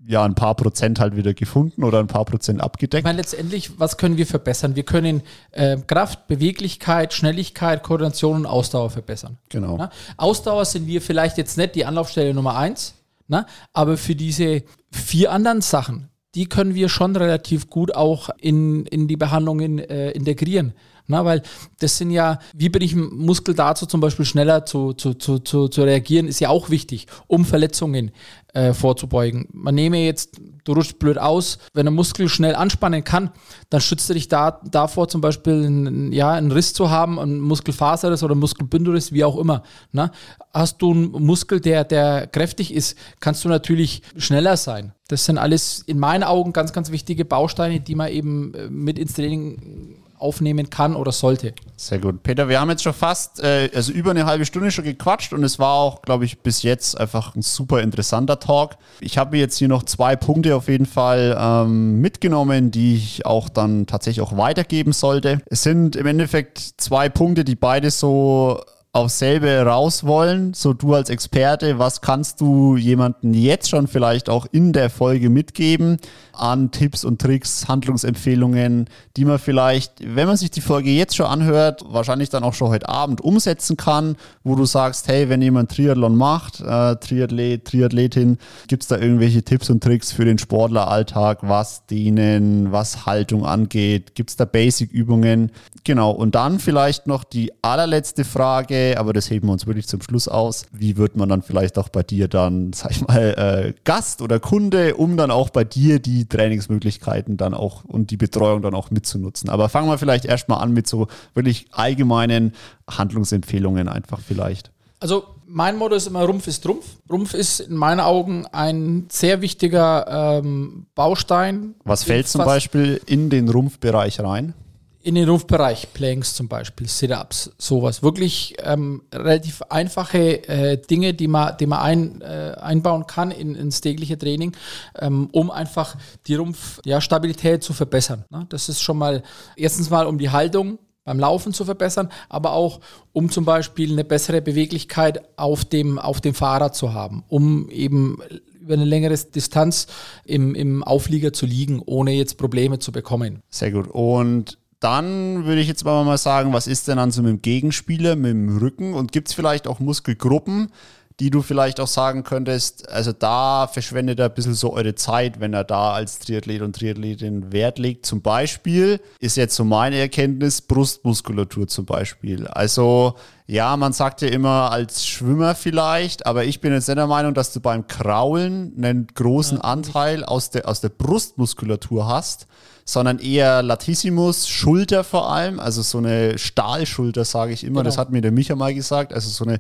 ja, ein paar Prozent halt wieder gefunden oder ein paar Prozent abgedeckt. Ich meine, letztendlich, was können wir verbessern? Wir können äh, Kraft, Beweglichkeit, Schnelligkeit, Koordination und Ausdauer verbessern. Genau. Na? Ausdauer sind wir vielleicht jetzt nicht die Anlaufstelle Nummer eins, na? Aber für diese vier anderen Sachen, die können wir schon relativ gut auch in, in die Behandlungen äh, integrieren. Na, weil das sind ja, wie bin ich Muskel dazu zum Beispiel schneller zu, zu, zu, zu, zu reagieren, ist ja auch wichtig, um Verletzungen äh, vorzubeugen. Man nehme jetzt, du rutschst blöd aus, wenn ein Muskel schnell anspannen kann, dann schützt er dich da, davor zum Beispiel einen, ja, einen Riss zu haben, ein Muskelfaserriss oder Muskelbündelriss, wie auch immer. Na? Hast du einen Muskel, der, der kräftig ist, kannst du natürlich schneller sein. Das sind alles in meinen Augen ganz, ganz wichtige Bausteine, die man eben äh, mit ins Training aufnehmen kann oder sollte. Sehr gut. Peter, wir haben jetzt schon fast, äh, also über eine halbe Stunde schon gequatscht und es war auch, glaube ich, bis jetzt einfach ein super interessanter Talk. Ich habe jetzt hier noch zwei Punkte auf jeden Fall ähm, mitgenommen, die ich auch dann tatsächlich auch weitergeben sollte. Es sind im Endeffekt zwei Punkte, die beide so aufs selbe raus wollen. So du als Experte, was kannst du jemanden jetzt schon vielleicht auch in der Folge mitgeben an Tipps und Tricks, Handlungsempfehlungen, die man vielleicht, wenn man sich die Folge jetzt schon anhört, wahrscheinlich dann auch schon heute Abend umsetzen kann, wo du sagst, hey, wenn jemand Triathlon macht, äh, Triathlet, Triathletin, gibt es da irgendwelche Tipps und Tricks für den Sportleralltag, was denen, was Haltung angeht? Gibt es da Basic-Übungen? Genau, und dann vielleicht noch die allerletzte Frage, aber das heben wir uns wirklich zum Schluss aus. Wie wird man dann vielleicht auch bei dir dann, sag ich mal, äh, Gast oder Kunde, um dann auch bei dir die Trainingsmöglichkeiten dann auch und die Betreuung dann auch mitzunutzen? Aber fangen wir vielleicht erstmal an mit so wirklich allgemeinen Handlungsempfehlungen einfach vielleicht. Also mein Motto ist immer Rumpf ist Trumpf. Rumpf ist in meinen Augen ein sehr wichtiger ähm, Baustein. Was fällt zum Beispiel in den Rumpfbereich rein? In den Rumpfbereich, Planks zum Beispiel, Sit-Ups, sowas. Wirklich ähm, relativ einfache äh, Dinge, die man, die man ein, äh, einbauen kann in, ins tägliche Training, ähm, um einfach die Rumpfstabilität ja, zu verbessern. Ne? Das ist schon mal erstens mal um die Haltung beim Laufen zu verbessern, aber auch um zum Beispiel eine bessere Beweglichkeit auf dem, auf dem Fahrrad zu haben, um eben über eine längere Distanz im, im Auflieger zu liegen, ohne jetzt Probleme zu bekommen. Sehr gut. Und dann würde ich jetzt mal sagen, was ist denn dann so mit dem Gegenspieler, mit dem Rücken und gibt es vielleicht auch Muskelgruppen, die du vielleicht auch sagen könntest, also da verschwendet er ein bisschen so eure Zeit, wenn er da als Triathlet und Triathletin Wert legt. Zum Beispiel ist jetzt so meine Erkenntnis Brustmuskulatur zum Beispiel. Also ja, man sagt ja immer als Schwimmer vielleicht, aber ich bin jetzt nicht der Meinung, dass du beim Kraulen einen großen Anteil aus der, aus der Brustmuskulatur hast sondern eher Latissimus, Schulter vor allem, also so eine Stahlschulter, sage ich immer. Genau. Das hat mir der Micha mal gesagt. Also so eine,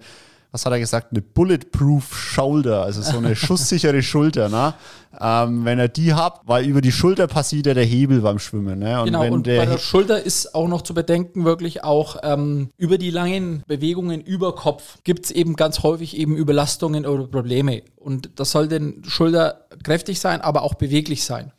was hat er gesagt, eine Bulletproof Shoulder, also so eine schusssichere Schulter. Ne? Ähm, wenn er die hat, weil über die Schulter passiert ja der Hebel beim Schwimmen. Ne? Und genau, und der bei der Schulter ist auch noch zu bedenken, wirklich auch ähm, über die langen Bewegungen über Kopf gibt es eben ganz häufig eben Überlastungen oder Probleme. Und das soll den Schulter kräftig sein, aber auch beweglich sein.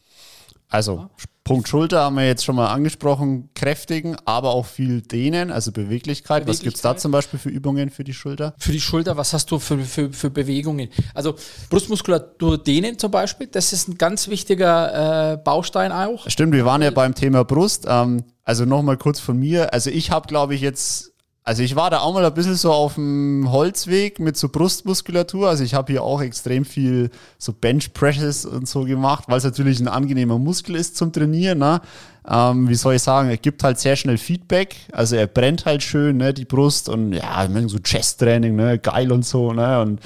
Also Punkt Schulter haben wir jetzt schon mal angesprochen, kräftigen, aber auch viel dehnen, also Beweglichkeit. Beweglichkeit. Was gibt es da zum Beispiel für Übungen für die Schulter? Für die Schulter, was hast du für, für, für Bewegungen? Also Brustmuskulatur dehnen zum Beispiel, das ist ein ganz wichtiger äh, Baustein auch. Stimmt, wir waren ja beim Thema Brust. Ähm, also nochmal kurz von mir. Also ich habe, glaube ich, jetzt also ich war da auch mal ein bisschen so auf dem Holzweg mit so Brustmuskulatur. Also ich habe hier auch extrem viel so Bench Presses und so gemacht, weil es natürlich ein angenehmer Muskel ist zum Trainieren. Ne? Ähm, wie soll ich sagen, er gibt halt sehr schnell Feedback. Also er brennt halt schön, ne, die Brust und ja, so Chest-Training, ne, geil und so, ne, und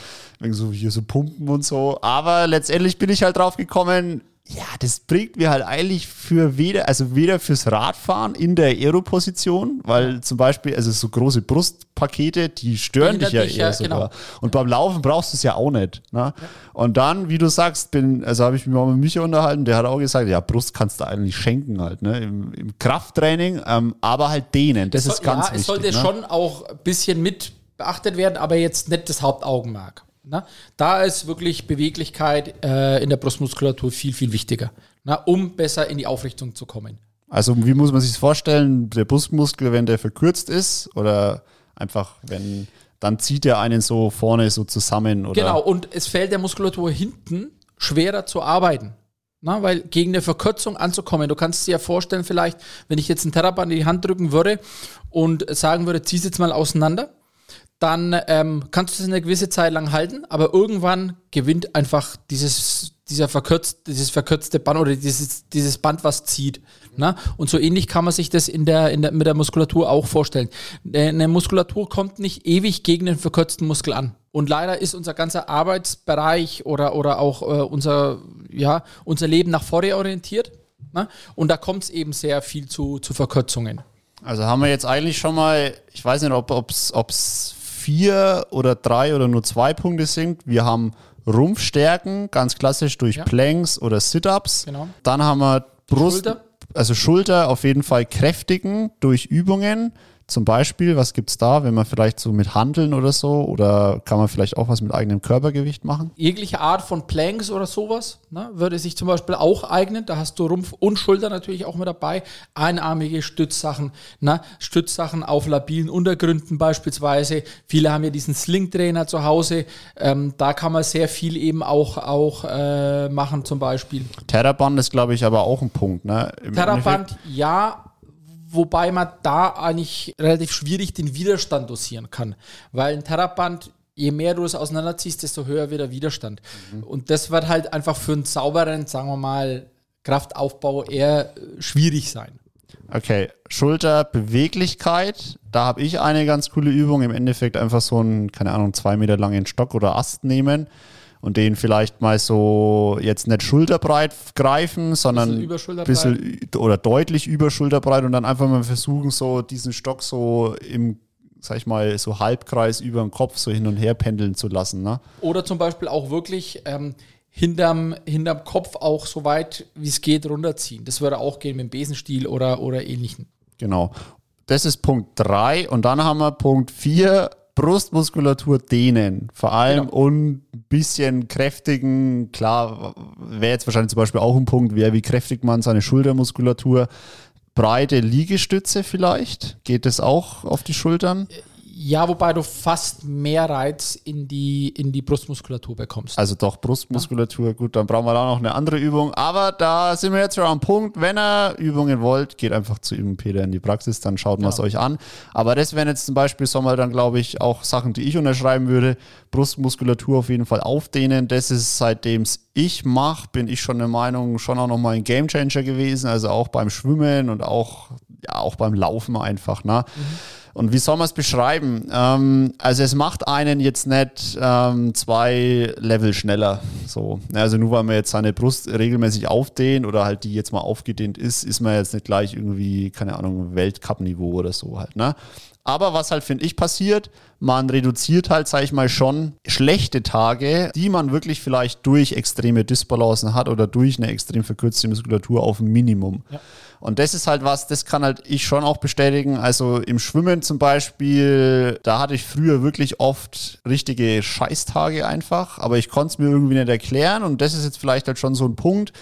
so hier so Pumpen und so. Aber letztendlich bin ich halt drauf gekommen, ja, das bringt mir halt eigentlich für weder, also weder fürs Radfahren in der Aero-Position, weil zum Beispiel, also so große Brustpakete, die stören dich ja dich, eher ja, sogar. Genau. Und beim Laufen brauchst du es ja auch nicht. Ne? Ja. Und dann, wie du sagst, bin, also habe ich mich mal mit Micha unterhalten, der hat auch gesagt, ja, Brust kannst du eigentlich schenken halt, ne? Im, im Krafttraining, ähm, aber halt dehnen. Das es ist ganz ja, wichtig. Es sollte ne? schon auch ein bisschen mit beachtet werden, aber jetzt nicht das Hauptaugenmerk. Na, da ist wirklich Beweglichkeit äh, in der Brustmuskulatur viel, viel wichtiger, na, um besser in die Aufrichtung zu kommen. Also wie muss man sich das vorstellen? Der Brustmuskel, wenn der verkürzt ist oder einfach, wenn, dann zieht er einen so vorne so zusammen. Oder? Genau, und es fällt der Muskulatur hinten schwerer zu arbeiten. Na, weil gegen eine Verkürzung anzukommen, du kannst dir ja vorstellen, vielleicht, wenn ich jetzt ein Terraband in die Hand drücken würde und sagen würde, zieh es jetzt mal auseinander, dann ähm, kannst du es eine gewisse Zeit lang halten, aber irgendwann gewinnt einfach dieses, dieser verkürzt, dieses verkürzte Band oder dieses, dieses Band, was zieht. Ne? Und so ähnlich kann man sich das in der, in der, mit der Muskulatur auch vorstellen. Eine Muskulatur kommt nicht ewig gegen den verkürzten Muskel an. Und leider ist unser ganzer Arbeitsbereich oder, oder auch äh, unser, ja, unser Leben nach vorne orientiert. Ne? Und da kommt es eben sehr viel zu, zu Verkürzungen. Also haben wir jetzt eigentlich schon mal, ich weiß nicht, ob es vier oder drei oder nur zwei Punkte sind. Wir haben Rumpfstärken, ganz klassisch durch ja. Planks oder Sit-Ups. Genau. Dann haben wir Brust, Schulter. also Schulter auf jeden Fall kräftigen durch Übungen. Zum Beispiel, was gibt es da, wenn man vielleicht so mit Handeln oder so oder kann man vielleicht auch was mit eigenem Körpergewicht machen? Jegliche Art von Planks oder sowas ne, würde sich zum Beispiel auch eignen. Da hast du Rumpf und Schulter natürlich auch mit dabei. Einarmige Stützsachen, ne, Stützsachen auf labilen Untergründen beispielsweise. Viele haben ja diesen Sling-Trainer zu Hause. Ähm, da kann man sehr viel eben auch, auch äh, machen zum Beispiel. Terraband ist, glaube ich, aber auch ein Punkt. Ne? Terraband, ja, wobei man da eigentlich relativ schwierig den Widerstand dosieren kann, weil ein Terraband je mehr du es auseinanderziehst, desto höher wird der Widerstand. Mhm. Und das wird halt einfach für einen sauberen, sagen wir mal, Kraftaufbau eher äh, schwierig sein. Okay, Schulterbeweglichkeit. Da habe ich eine ganz coole Übung. Im Endeffekt einfach so einen, keine Ahnung, zwei Meter langen Stock oder Ast nehmen und den vielleicht mal so jetzt nicht schulterbreit greifen, sondern ein bisschen oder deutlich überschulterbreit und dann einfach mal versuchen, so diesen Stock so im sag ich mal, so Halbkreis über dem Kopf so hin und her pendeln zu lassen. Ne? Oder zum Beispiel auch wirklich ähm, hinterm, hinterm Kopf auch so weit wie es geht runterziehen. Das würde auch gehen mit dem Besenstiel oder, oder ähnlichen. Genau. Das ist Punkt 3 und dann haben wir Punkt 4, Brustmuskulatur dehnen. Vor allem Genau. und ein bisschen kräftigen, klar, wäre jetzt wahrscheinlich zum Beispiel auch ein Punkt, wäre, wie kräftigt man seine Schultermuskulatur. Breite Liegestütze vielleicht. Geht das auch auf die Schultern? Ja, wobei du fast mehr Reiz in die, in die Brustmuskulatur bekommst. Also doch Brustmuskulatur. Gut, dann brauchen wir da noch eine andere Übung. Aber da sind wir jetzt schon am Punkt. Wenn ihr Übungen wollt, geht einfach zu ihm, Peter, in die Praxis, dann schaut man es Genau. euch an. Aber das wären jetzt zum Beispiel, Sommer, dann glaube ich, auch Sachen, die ich unterschreiben würde. Brustmuskulatur auf jeden Fall aufdehnen. Das ist, seitdem es ich mache, bin ich schon der Meinung, schon auch nochmal ein Gamechanger gewesen. Also auch beim Schwimmen und auch, ja, auch beim Laufen einfach. Ne? Und wie soll man es beschreiben? Ähm, also es macht einen jetzt nicht ähm, zwei Level schneller. So. Also nur weil man jetzt seine Brust regelmäßig aufdehnt oder halt die jetzt mal aufgedehnt ist, ist man jetzt nicht gleich irgendwie, keine Ahnung, Weltcup-Niveau oder so halt. Ne? Aber was halt, finde ich, passiert, man reduziert halt, sag ich mal, schon schlechte Tage, die man wirklich vielleicht durch extreme Dysbalancen hat oder durch eine extrem verkürzte Muskulatur auf ein Minimum. Und das ist halt was, das kann halt ich schon auch bestätigen. Also im Schwimmen zum Beispiel, da hatte ich früher wirklich oft richtige Scheißtage einfach, aber ich konnte es mir irgendwie nicht erklären und das ist jetzt vielleicht halt schon so ein Punkt.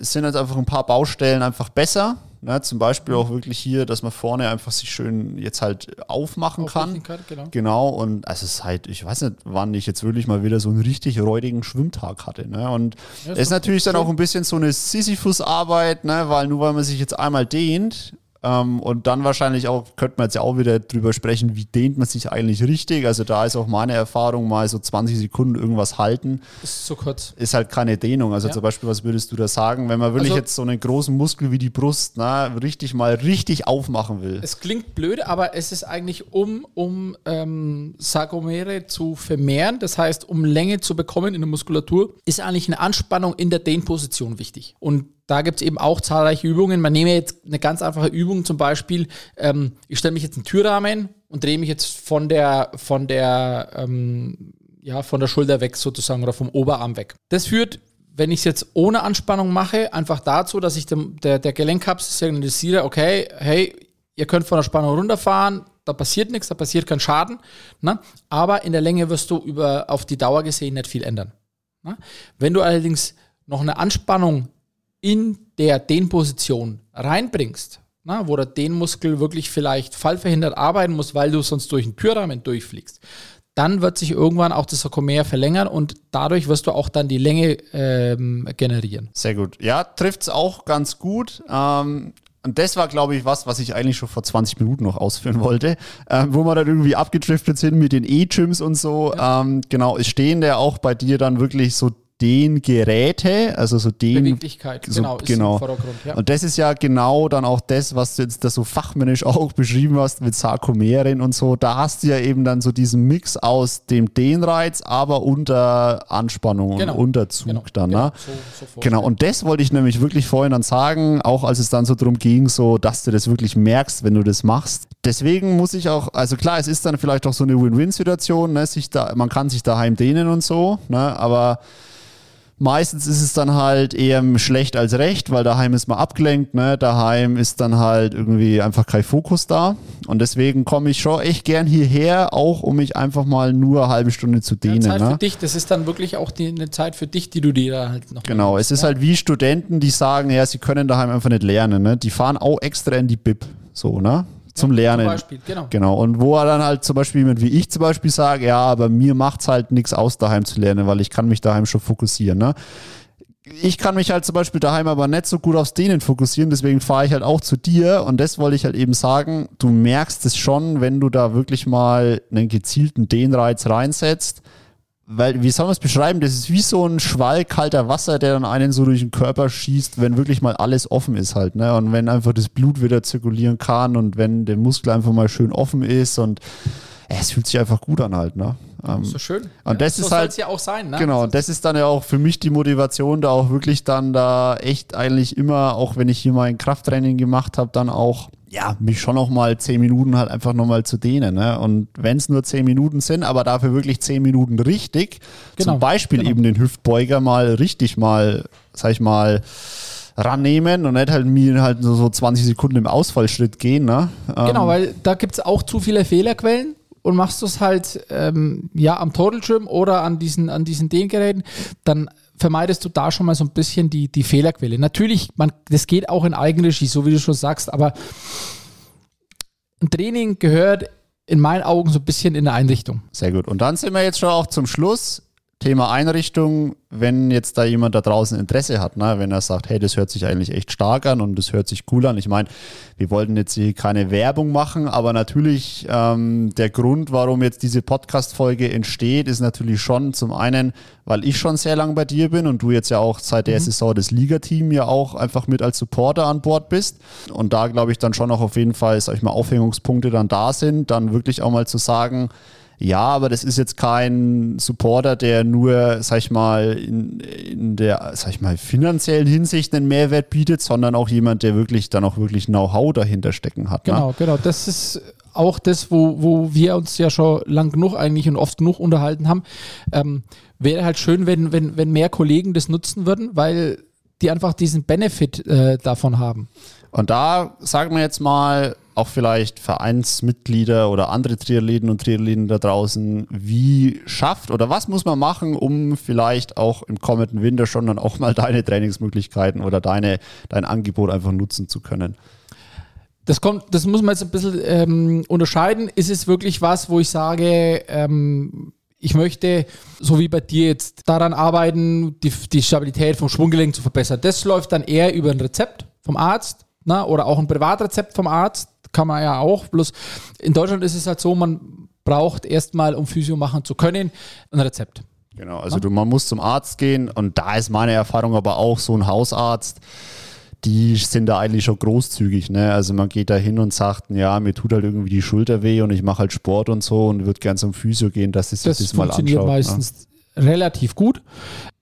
Es sind jetzt einfach ein paar Baustellen einfach besser. Ne? Zum Beispiel auch wirklich hier, dass man vorne einfach sich schön jetzt halt aufmachen kann. Kann, genau. Genau, und also es ist halt, ich weiß nicht, wann ich jetzt wirklich mal wieder so einen richtig räudigen Schwimmtag hatte. Ne? Und Ja, es ist natürlich dann schön. auch ein bisschen so eine Sisyphus-Arbeit, ne? weil nur weil man sich jetzt einmal dehnt ähm, und dann wahrscheinlich auch, könnte man jetzt ja auch wieder drüber sprechen, wie dehnt man sich eigentlich richtig. Also da ist auch meine Erfahrung mal so 20 Sekunden irgendwas halten, ist zu kurz. ist halt keine Dehnung. Also Ja. zum Beispiel, was würdest du da sagen, wenn man wirklich Also- jetzt so einen großen Muskel wie die Brust na, richtig mal richtig aufmachen will? Es klingt blöd, aber es ist eigentlich, um, um ähm, Sarkomere zu vermehren, das heißt, um Länge zu bekommen in der Muskulatur, ist eigentlich eine Anspannung in der Dehnposition wichtig. Und da gibt es eben auch zahlreiche Übungen. Man nehme jetzt eine ganz einfache Übung, zum Beispiel, ähm, ich stelle mich jetzt einen Türrahmen und drehe mich jetzt von der, von der, ähm, ja, von der Schulter weg sozusagen oder vom Oberarm weg. Das führt wenn ich es jetzt ohne Anspannung mache, einfach dazu, dass ich dem, der, der Gelenkkapsel signalisiere, okay, hey, ihr könnt von der Spannung runterfahren, da passiert nichts, da passiert kein Schaden, ne? aber in der Länge wirst du über, auf die Dauer gesehen nicht viel ändern. Ne? Wenn du allerdings noch eine Anspannung in der Dehnposition reinbringst, na, wo der Dehnmuskel wirklich vielleicht fallverhindert arbeiten muss, weil du sonst durch den Türrahmen durchfliegst, dann wird sich irgendwann auch das Sarkomer verlängern und dadurch wirst du auch dann die Länge ähm, generieren. Sehr gut. Ja, trifft es auch ganz gut. Ähm, und das war, glaube ich, was, was ich eigentlich schon vor 20 Minuten noch ausführen wollte, ähm, wo wir dann irgendwie abgedriftet sind mit den E-Gyms und so. Ähm, genau, es stehen da auch bei dir dann wirklich so den Geräte, also so den Beweglichkeit, so, genau, ist genau. im Vordergrund. Ja. Und das ist ja genau dann auch das, was du jetzt da so fachmännisch auch beschrieben hast mit Sarkomeren und so. Da hast du ja eben dann so diesen Mix aus dem Dehnreiz, aber unter Anspannung Genau. und unter Zug Genau, dann. genau, Ne? so- so. Genau, und das wollte ich nämlich wirklich vorhin dann sagen, auch als es dann so drum ging, so, dass du das wirklich merkst, wenn du das machst. Deswegen muss ich auch, also klar, es ist dann vielleicht auch so eine Win-Win-Situation, ne? sich da, man kann sich daheim dehnen und so, ne? aber meistens ist es dann halt eher schlecht als recht, weil daheim ist man abgelenkt, ne? daheim ist dann halt irgendwie einfach kein Fokus da und deswegen komme ich schon echt gern hierher, auch um mich einfach mal nur eine halbe Stunde zu Ja, dehnen. Zeit ne? für dich, das ist dann wirklich auch die, eine Zeit für dich, die du dir da halt noch Genau, es ist halt wie Studenten, die sagen, ja, sie können daheim einfach nicht lernen. Ne? Die fahren auch extra in die Bib, so, ne? Zum Lernen. Zum Beispiel, genau. Genau. Und wo er dann halt zum Beispiel jemand wie ich zum Beispiel sage, ja, aber mir macht's halt nichts aus, daheim zu lernen, weil ich kann mich daheim schon fokussieren. Ne? Ich kann mich halt zum Beispiel daheim aber nicht so gut aufs Dehnen fokussieren, deswegen fahre ich halt auch zu dir und das wollte ich halt eben sagen, du merkst es schon, wenn du da wirklich mal einen gezielten Dehnreiz reinsetzt, weil, wie soll man es beschreiben? Das ist wie so ein Schwall kalter Wasser, der dann einen so durch den Körper schießt, wenn wirklich mal alles offen ist halt, ne? Und wenn einfach das Blut wieder zirkulieren kann und wenn der Muskel einfach mal schön offen ist und äh, es fühlt sich einfach gut an halt, ne? Ähm, So schön. Und das so ist halt- ja auch sein, ne? Genau, und das ist dann ja auch für mich die Motivation, da auch wirklich dann da echt eigentlich immer, auch wenn ich hier mal ein Krafttraining gemacht habe, dann auch, ja, mich schon noch mal zehn Minuten halt einfach noch mal zu dehnen. Ne? Und wenn es nur zehn Minuten sind, aber dafür wirklich zehn Minuten richtig, Genau, zum Beispiel genau. eben den Hüftbeuger mal richtig mal, sag ich mal, rannehmen und nicht halt mir halt so, so 20 Sekunden im Ausfallschritt gehen. Ne? Genau, weil da gibt es auch zu viele Fehlerquellen und machst du es halt ähm, ja am Gym oder an diesen, an diesen Dehngeräten, dann vermeidest du da schon mal so ein bisschen die, die Fehlerquelle. Natürlich, man, das geht auch in Eigenregie, so wie du schon sagst, aber ein Training gehört in meinen Augen so ein bisschen in eine Einrichtung. Sehr gut. Und dann sind wir jetzt schon auch zum Schluss. Thema Einrichtung, wenn jetzt da jemand da draußen Interesse hat, ne? wenn er sagt, hey, das hört sich eigentlich echt stark an und das hört sich cool an. Ich meine, wir wollten jetzt hier keine Werbung machen, aber natürlich ähm, der Grund, warum jetzt diese Podcast-Folge entsteht, ist natürlich schon zum einen, weil ich schon sehr lang bei dir bin und du jetzt ja auch seit der mhm. Saison das Ligateam ja auch einfach mit als Supporter an Bord bist. Und da glaube ich dann schon auch auf jeden Fall, sag ich mal, Aufhängungspunkte dann da sind, dann wirklich auch mal zu sagen, ja, aber das ist jetzt kein Supporter, der nur, sag ich mal, in, in der, sag ich mal, finanziellen Hinsicht einen Mehrwert bietet, sondern auch jemand, der wirklich dann auch wirklich Know-how dahinter stecken hat. Ne? Genau, ne? genau. Das ist auch das, wo, wo wir uns ja schon lang genug eigentlich und oft genug unterhalten haben. Ähm, wäre halt schön, wenn, wenn, wenn mehr Kollegen das nutzen würden, weil die einfach diesen Benefit äh, davon haben. Und da sagen wir jetzt mal, auch vielleicht Vereinsmitglieder oder andere Triathleten und Triathleten da draußen, wie schafft oder was muss man machen, um vielleicht auch im kommenden Winter schon dann auch mal deine Trainingsmöglichkeiten oder deine, dein Angebot einfach nutzen zu können? Das kommt, das muss man jetzt ein bisschen ähm, unterscheiden. Ist es wirklich was, wo ich sage, ähm, ich möchte, so wie bei dir jetzt, daran arbeiten, die, die Stabilität vom Schwunggelenk zu verbessern. Das läuft dann eher über ein Rezept vom Arzt na, oder auch ein Privatrezept vom Arzt kann man ja auch. Bloß in Deutschland ist es halt so, man braucht erstmal, um Physio machen zu können, ein Rezept. Genau, also du, man muss zum Arzt gehen und da ist meine Erfahrung aber auch so ein Hausarzt, die sind da eigentlich schon großzügig. Ne? Also man geht da hin und sagt, ja, mir tut halt irgendwie die Schulter weh und ich mache halt Sport und so und würde gern zum Physio gehen, dass ich das, das mal anschaut. Das funktioniert meistens ne? Relativ gut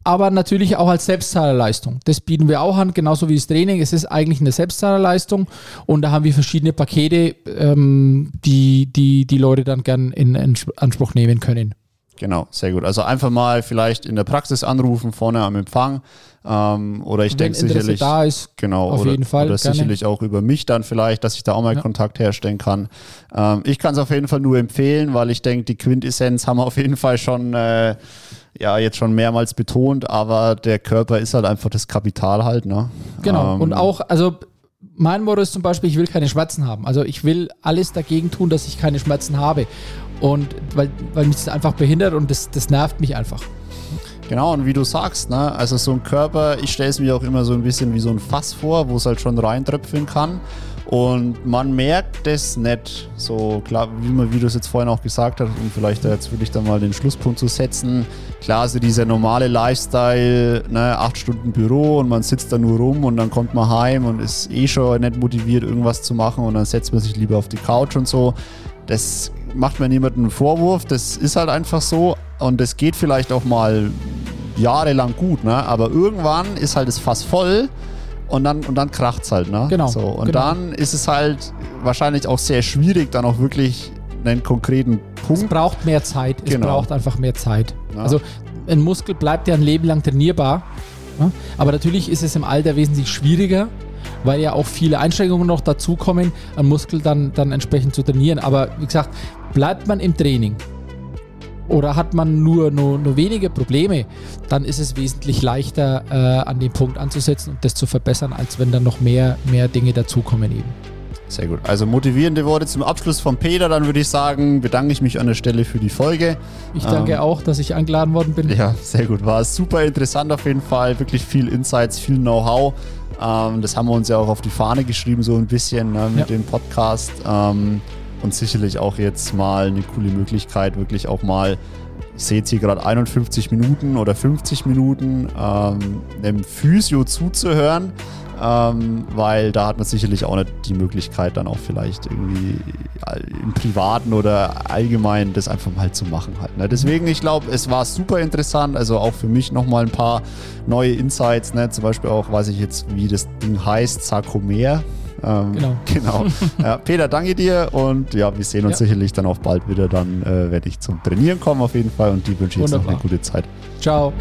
aber natürlich auch als Selbstzahlerleistung. Das bieten wir auch an, genauso wie das Training. Es ist eigentlich eine Selbstzahlerleistung und da haben wir verschiedene Pakete, ähm, die, die die Leute dann gern in, Anspruch nehmen können. Genau, sehr gut. Also einfach mal vielleicht in der Praxis anrufen, vorne am Empfang. Ähm, oder ich denke sicherlich. da ist, genau, auf oder, jeden Fall. Oder sicherlich auch über mich dann vielleicht, dass ich da auch mal ja. Kontakt herstellen kann. Ähm, ich kann es auf jeden Fall nur empfehlen, weil ich denke, die Quintessenz haben wir auf jeden Fall schon. Äh, ja jetzt schon mehrmals betont, aber der Körper ist halt einfach das Kapital halt, ne? Genau. Ähm, und auch, also mein Motto ist zum Beispiel, ich will keine Schmerzen haben. Also ich will alles dagegen tun, dass ich keine Schmerzen habe. Und weil, weil mich das einfach behindert und das, das nervt mich einfach. Genau, und wie du sagst, ne, also so ein Körper, ich stelle es mir auch immer so ein bisschen wie so ein Fass vor, wo es halt schon reintröpfeln kann. Und man merkt es nicht so klar, wie, man, wie du es jetzt vorhin auch gesagt hast, um vielleicht da jetzt wirklich dann mal den Schlusspunkt zu setzen. Klar, so dieser normale Lifestyle, ne, acht Stunden Büro und man sitzt da nur rum und dann kommt man heim und ist eh schon nicht motiviert, irgendwas zu machen und dann setzt man sich lieber auf die Couch und so. Das macht mir niemanden einen Vorwurf, das ist halt einfach so und das geht vielleicht auch mal jahrelang gut, ne? aber irgendwann ist halt das Fass voll und dann, und dann kracht es halt, ne? Genau. So, und genau. dann ist es halt wahrscheinlich auch sehr schwierig, dann auch wirklich einen konkreten Punkt. Es braucht mehr Zeit. Es genau. braucht einfach mehr Zeit. Ja. Also ein Muskel bleibt ja ein Leben lang trainierbar. Ja? Aber natürlich ist es im Alter wesentlich schwieriger, weil ja auch viele Einschränkungen noch dazukommen, einen Muskel dann, dann entsprechend zu trainieren. Aber wie gesagt, bleibt man im Training, oder hat man nur, nur, nur wenige Probleme, dann ist es wesentlich leichter äh, an dem Punkt anzusetzen und das zu verbessern, als wenn dann noch mehr, mehr Dinge dazukommen eben. Sehr gut. Also motivierende Worte zum Abschluss von Peter. Dann würde ich sagen, bedanke ich mich an der Stelle für die Folge. Ich danke ähm, auch, dass ich eingeladen worden bin. Ja, sehr gut. War super interessant auf jeden Fall. Wirklich viel Insights, viel Know-how. Ähm, das haben wir uns ja auch auf die Fahne geschrieben, so ein bisschen ne, mit ja. dem Podcast. Ähm, und sicherlich auch jetzt mal eine coole Möglichkeit, wirklich auch mal, ich sehe jetzt hier gerade 51 Minuten oder 50 Minuten, ähm, einem Physio zuzuhören, ähm, weil da hat man sicherlich auch nicht die Möglichkeit, dann auch vielleicht irgendwie im Privaten oder allgemein das einfach mal zu machen halt. Ne? Deswegen, ich glaube, es war super interessant, also auch für mich nochmal ein paar neue Insights, ne? zum Beispiel auch, weiß ich jetzt, wie das Ding heißt, Sarkomer, ähm, genau. genau. Ja, Peter, danke dir und ja, wir sehen uns ja. sicherlich dann auch bald wieder. Dann äh, werde ich zum Trainieren kommen auf jeden Fall und die wünsche ich jetzt noch eine gute Zeit. Ciao.